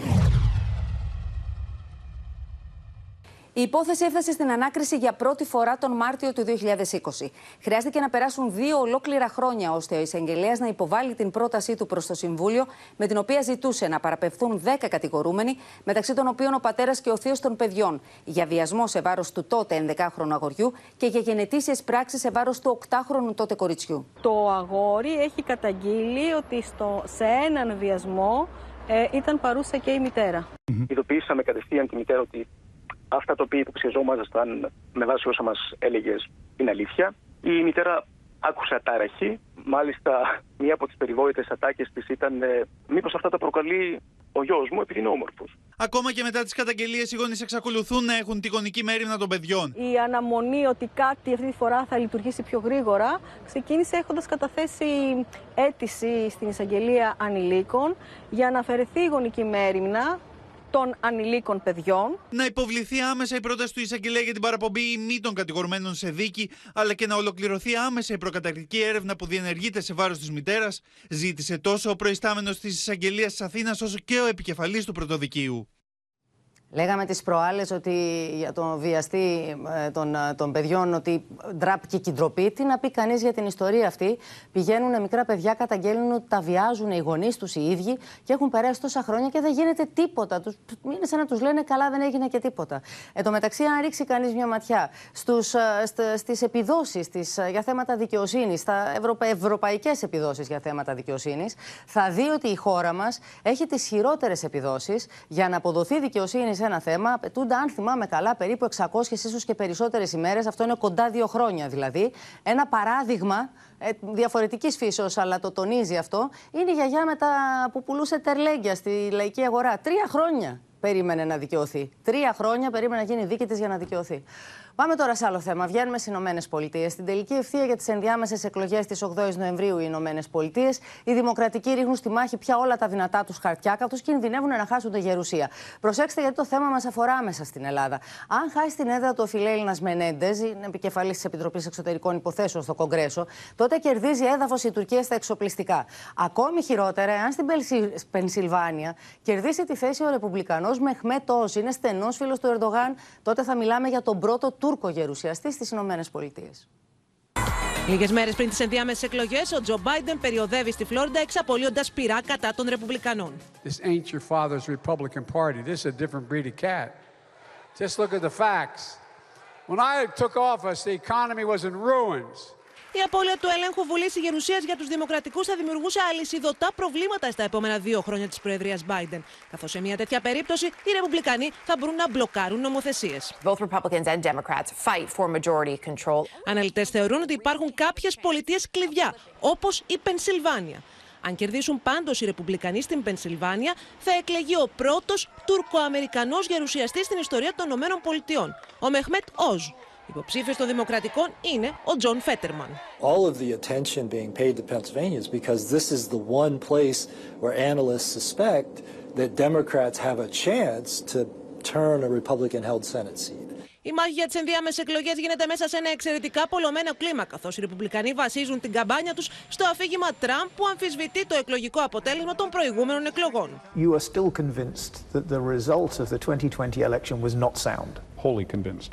Η υπόθεση έφτασε στην ανάκριση για πρώτη φορά τον Μάρτιο του 2020. Χρειάστηκε να περάσουν δύο ολόκληρα χρόνια ώστε ο εισαγγελέας να υποβάλει την πρότασή του προς το Συμβούλιο, με την οποία ζητούσε να παραπευθούν 10 κατηγορούμενοι, μεταξύ των οποίων ο πατέρας και ο θείος των παιδιών, για βιασμό σε βάρος του τότε 11χρονου αγοριού και για γενετήσιες πράξεις σε βάρος του 8χρονου τότε κοριτσιού. Το αγόρι έχει καταγγείλει ότι στο, σε έναν βιασμό ε, ήταν παρούσα και η μητέρα. Ειδοποιήσαμε κατευθείαν τη μητέρα ότι αυτά τα οποία υποψιαζόμασταν με βάση όσα μας έλεγες είναι αλήθεια. Η μητέρα άκουσε ατάραχη. Μάλιστα, μία από τις περιβόητες ατάκες της ήταν ε, μήπως αυτά τα προκαλεί ο γιος μου επειδή είναι όμορφος. Ακόμα και μετά τις καταγγελίες, οι γονείς εξακολουθούν να έχουν τη γονική μέρημνα των παιδιών. Η αναμονή ότι κάτι αυτή τη φορά θα λειτουργήσει πιο γρήγορα ξεκίνησε έχοντας καταθέσει αίτηση στην εισαγγελία ανηλίκων για να αφαιρεθεί η γονική μέρημνα των ανηλίκων παιδιών. Να υποβληθεί άμεσα η πρόταση του εισαγγελέα για την παραπομπή ή μη των κατηγορουμένων σε δίκη, αλλά και να ολοκληρωθεί άμεσα η προκαταρκτική έρευνα που διενεργείται σε βάρος της μητέρας, ζήτησε τόσο ο προϊστάμενος της εισαγγελίας της Αθήνας όσο και ο επικεφαλής του πρωτοδικείου. Λέγαμε τις προάλλες ότι για τον βιαστή ε, των, ε, των παιδιών ότι ντράπηκε και ντροπή. Τι να πει κανείς για την ιστορία αυτή. Πηγαίνουν μικρά παιδιά, καταγγέλνουν ότι τα βιάζουν οι γονείς τους οι ίδιοι και έχουν περάσει τόσα χρόνια και δεν γίνεται τίποτα. Τους, είναι σαν να τους λένε καλά δεν έγινε και τίποτα. Εν τω μεταξύ αν ρίξει κανείς μια ματιά στους, ε, στις επιδόσεις της, για θέματα δικαιοσύνης, στα ευρωπα, ευρωπαϊκές επιδόσεις για θέματα δικαιοσύνης, θα δει ότι η χώρα μας έχει τις χειρότερες επιδόσεις για να αποδοθεί δικαιοσύνη ένα θέμα απαιτούνται, αν θυμάμαι καλά, περίπου 600 ίσως και περισσότερες ημέρες. Αυτό είναι κοντά δύο χρόνια δηλαδή. Ένα παράδειγμα ε, διαφορετικής φύσεως, αλλά το τονίζει αυτό, είναι η γιαγιά με τα, που πουλούσε τερλέγγια στη λαϊκή αγορά. Τρία χρόνια περίμενε να δικαιωθεί. Τρία χρόνια περίμενε να γίνει δίκη της για να δικαιωθεί. Πάμε τώρα σε άλλο θέμα. Βγαίνουμε στις Ηνωμένες Πολιτείες. Στην τελική ευθεία για τις ενδιάμεσες εκλογές της 8η Νοεμβρίου οι Ηνωμένες Πολιτείες, οι Δημοκρατικοί ρίχνουν στη μάχη πια όλα τα δυνατά τους χαρτιά, καθώς κινδυνεύουν να χάσουν τη γερουσία. Προσέξτε, γιατί το θέμα μας αφορά άμεσα στην Ελλάδα. Αν χάσει την έδρα του ο Φιλέλληνας Μενέντες, είναι επικεφαλής της Επιτροπής Εξωτερικών Υποθέσεων στο Κογκρέσο, τότε κερδίζει έδαφος η Τουρκία στα εξοπλιστικά. Ακόμη χειρότερα, εάν στην Πενσιλβάνια κερδίσει τη θέση ο Ρεπουμπλικανός Μεχμέτο, είναι στενός φίλος του Ερντογάν, τότε θα μιλάμε για τον πρώτο Τούρκο γερουσιαστής στις Ηνωμένες Πολιτείες. Λίγες μέρες πριν τις ενδιάμεσες εκλογές, ο Τζο Μπάιντεν περιοδεύει στη Φλόριντα εξαπολύοντας πειρά κατά των Ρεπουμπλικανών. This ain't your father's Republican Party. This is a different breed of cat. Just look at the facts. When I took office, the economy was in ruins. Η απώλεια του ελέγχου Βουλής Γερουσίας για τους Δημοκρατικούς θα δημιουργούσε αλυσιδωτά προβλήματα στα επόμενα δύο χρόνια της Προεδρίας Biden. Καθώς σε μια τέτοια περίπτωση οι Ρεπουμπλικανοί θα μπορούν να μπλοκάρουν νομοθεσίες. Αναλυτές θεωρούν ότι υπάρχουν κάποιες πολιτείες κλειδιά, όπως η Πενσιλβάνια. Αν κερδίσουν πάντως οι Ρεπουμπλικανοί στην Πενσιλβάνια, θα εκλεγεί ο πρώτος Τουρκοαμερικανός γερουσιαστής στην ιστορία των ΗΠΑ, ο Μεχμέτ Οζ. Υποψήφιος των Δημοκρατικών είναι ο Τζον Φέτερμαν. All of the attention being paid to Pennsylvania is because this is the one place where analysts suspect that Democrats have a chance to turn a Republican-held Senate seat. Η μάχη για τι ενδιάμεσε εκλογέ γίνεται μέσα σε ένα εξαιρετικά πολλωμένο κλίμα, καθώς οι Ρεπουμπλικανοί βασίζουν την καμπάνια τους στο αφήγημα Τραμπ που αμφισβητεί το εκλογικό αποτέλεσμα των προηγούμενων εκλογών. You are still convinced that the result of the 2020 election was not sound; Wholly convinced.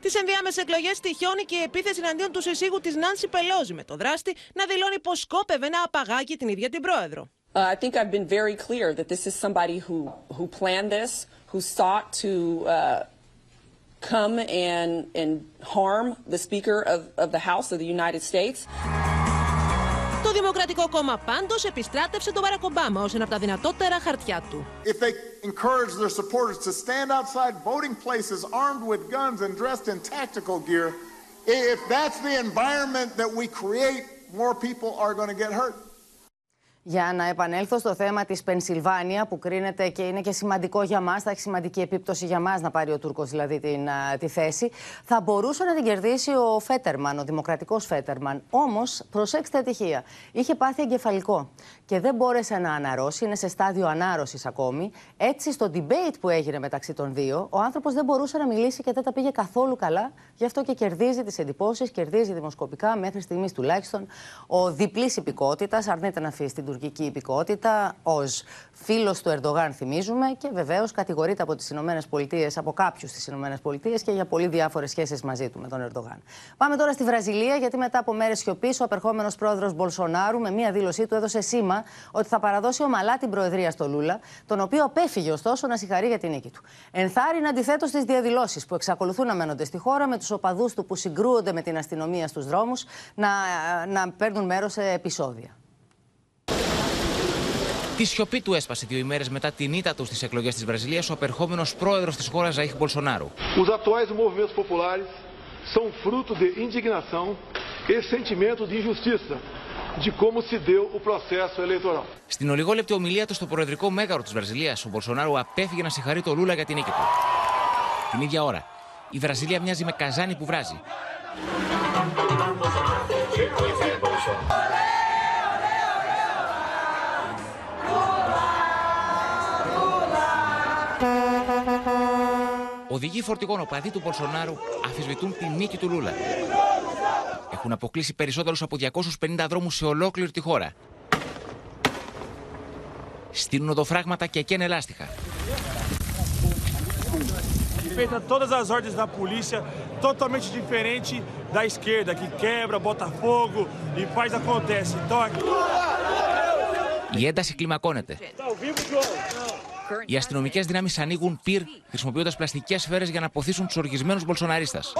Τι ενδιάμεσε εκλογέ τυχιώνει και η επίθεση εναντίον του συζύγου τη Νάνση Πελόζη, με το δράστη να δηλώνει πω σκόπευε να απαγάγει την ίδια την πρόεδρο. Uh, I think I've been very clear that this is somebody who who planned this, who sought to uh, come and and harm the Speaker of of the House of the United States. Το Δημοκρατικό Κόμμα πάντω επιστράτευσε τον Μπαρακ Ομπάμα ω ένα από τα δυνατότερα χαρτιά του. If they encourage their supporters to stand outside voting places armed with guns and dressed in tactical gear, if that's the environment that we create, more people are going to get hurt. Για να επανέλθω στο θέμα της Πενσιλβάνια, που κρίνεται και είναι και σημαντικό για μας, θα έχει σημαντική επίπτωση για μας να πάρει ο Τούρκος δηλαδή την, τη θέση, θα μπορούσε να την κερδίσει ο Φέτερμαν, ο δημοκρατικός Φέτερμαν. Όμως, προσέξτε ατυχία. Είχε πάθει εγκεφαλικό και δεν μπόρεσε να αναρρώσει, είναι σε στάδιο ανάρρωσης ακόμη. Έτσι, στο debate που έγινε μεταξύ των δύο, ο άνθρωπος δεν μπορούσε να μιλήσει και δεν τα πήγε καθόλου καλά. Γι' αυτό και κερδίζει τις εντυπώσεις, κερδίζει δημοσκοπικά μέχρι στιγμής τουλάχιστον. Ο διπλής υπηκότητας αρνείται να αφήσει την τουρκική υπηκότητα ως φίλος του Ερντογάν, θυμίζουμε, και βεβαίως κατηγορείται από τις Ηνωμένες Πολιτείες, από κάποιους στι Ηνωμένες Πολιτείες και για πολύ διάφορες σχέσεις μαζί του με τον Ερντογάν. Πάμε τώρα στη Βραζιλία, γιατί μετά από μέρες σιωπής, ο απερχόμενος πρόεδρος Μπολσονάρου με μία δήλωσή του έδωσε σήμα ότι θα παραδώσει ομαλά την προεδρία στο Λούλα, τον οποίο απέφυγε ωστόσο να συγχαρεί για την νίκη του. Ενθάρρυνε αντιθέτως τι διαδηλώσεις που εξακολουθούν να μένονται στη χώρα με τους οπαδούς του που συγκρούονται με την αστυνομία στους δρόμους να, να παίρνουν μέρος σε επεισόδια. Τη σιωπή του έσπασε δύο ημέρε μετά την ήττα του στι εκλογέ τη Βραζιλία ο απερχόμενο πρόεδρο τη χώρα Ζαΐχ Μπολσονάρου. Os atuais movimentos populares são fruto de indignação e sentimento de injustiça de como se deu o processo eleitoral. Στην ολιγόλεπτη ομιλία του στο προεδρικό μέγαρο τη Βραζιλία, ο Μπολσονάρου απέφυγε να συγχαρεί το Λούλα για την νίκη του. Την ίδια ώρα, η Βραζιλία μοιάζει με καζάνι που βράζει. Οδηγοί φορτηγών οπαδοί του Μπολσονάρου αφισβητούν τη νίκη του Λούλα. Έχουν αποκλείσει περισσότερους από 250 δρόμους σε ολόκληρη τη χώρα. Στείλουν οδοφράγματα και καίνε λάστιχα. Feita todas as ordens da polícia, totalmente diferente da esquerda, que quebra, bota fogo e faz acontece. Então aqui. Η ένταση κλιμακώνεται. Οι αστυνομικές δυνάμεις ανοίγουν πυρ χρησιμοποιώντας πλαστικές σφαίρες για να αποθήσουν τους οργισμένους Μπολσοναρίστας.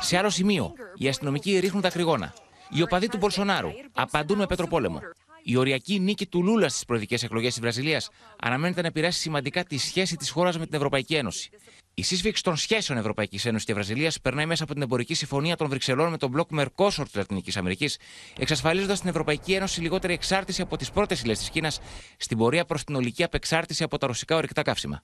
Σε άλλο σημείο, οι αστυνομικοί ρίχνουν τα κρυγόνα. Οι οπαδοί του Μπολσονάρου απαντούν με πετροπόλεμο. Η οριακή νίκη του Λούλας στις προεδρικές εκλογές της Βραζιλίας αναμένεται να επηρεάσει σημαντικά τη σχέση της χώρας με την Ευρωπαϊκή Ένωση. Η σύσφυξη των σχέσεων Ευρωπαϊκής Ένωσης και Βραζιλίας περνάει μέσα από την εμπορική συμφωνία των Βρυξελών με τον μπλοκ Μερκόσορ της Λατινικής Αμερικής, εξασφαλίζοντας την Ευρωπαϊκή Ένωση λιγότερη εξάρτηση από τις πρώτες ύλε της Κίνας στην πορεία προς την ολική απεξάρτηση από τα ρωσικά ορυκτά καύσιμα.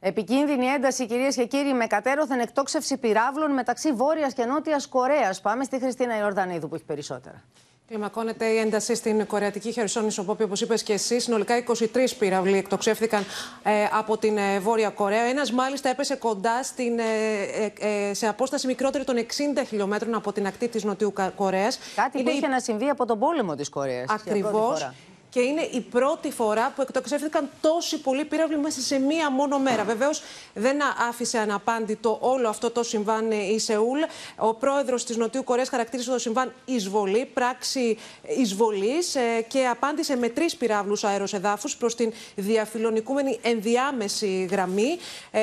Επικίνδυνη ένταση, κυρίες και κύριοι, με κατέρωθεν εκτόξευση πυράβλων μεταξύ Βόρειας και Νότιας Κορέας. Πάμε στη Χριστίνα Ιορδανίδου που έχει περισσότερα. Κλιμακώνεται η ένταση στην Κορεατική Χερσόνησο, όπου, όπως είπες και εσύ, συνολικά 23 πύραυλοι εκτοξεύθηκαν ε, από την ε, Βόρεια Κορέα. Ένας μάλιστα έπεσε κοντά στην, ε, σε απόσταση μικρότερη των 60 χιλιόμετρων από την ακτή της Νοτιού Κορέας. Κάτι Είναι που είχε η... να συμβεί από τον πόλεμο της Κορέας. Ακριβώς και είναι η πρώτη φορά που εκτοξεύτηκαν τόσοι πολλοί πύραυλοι μέσα σε μία μόνο μέρα. Βεβαίως δεν άφησε αναπάντητο όλο αυτό το συμβάν η Σεούλ. Ο πρόεδρος της Νοτιού Κορέας χαρακτήρισε το συμβάν εισβολή, πράξη εισβολής ε, και απάντησε με τρεις πυράβλους αεροσεδάφου προς την διαφιλονικούμενη ενδιάμεση γραμμή. Ε,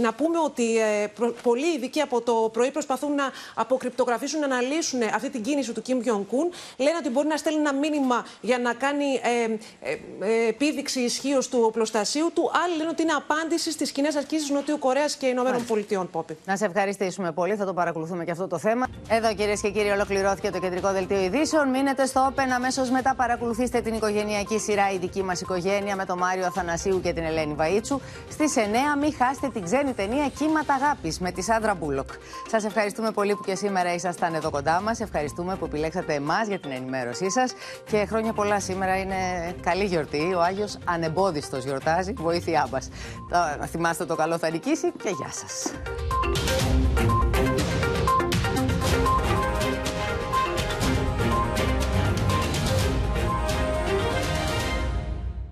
να πούμε ότι ε, πολλοί ειδικοί από το πρωί προσπαθούν να αποκρυπτογραφήσουν, να αναλύσουν αυτή την κίνηση του Κιμ Γιονγκούν. Λένε ότι μπορεί να στέλνει ένα μήνυμα για να κάνει ε, ε, επίδειξη ισχύω του οπλοστασίου του. Άλλοι λένε ότι είναι απάντηση στις κοινές ασκήσεις Νοτιού Κορέας και Ηνωμένων Πολιτειών. Πόπη. Να σε ευχαριστήσουμε πολύ. Θα το παρακολουθούμε και αυτό το θέμα. Εδώ, κυρίες και κύριοι, ολοκληρώθηκε το κεντρικό δελτίο ειδήσεων. Μείνετε στο Open. Αμέσως μετά παρακολουθήστε την οικογενειακή σειρά Η δική μας οικογένεια με τον Μάριο Αθανασίου και την Ελένη Βαΐτσου. Στις 9 μην χάσετε την ξένη ταινία Κύματα Αγάπης με τη Σάντρα Μπούλοκ. Σας ευχαριστούμε πολύ που και σήμερα ήσασταν εδώ κοντά μας. Ευχαριστούμε που επιλέξατε εμάς για την ενημέρωσή σας και χρόνια πολλά σήμερα είναι καλή γιορτή. Ο Άγιος ανεμπόδιστος γιορτάζει. Βοήθειά μας. Να θυμάστε το καλό θα νικήσει και γεια σας.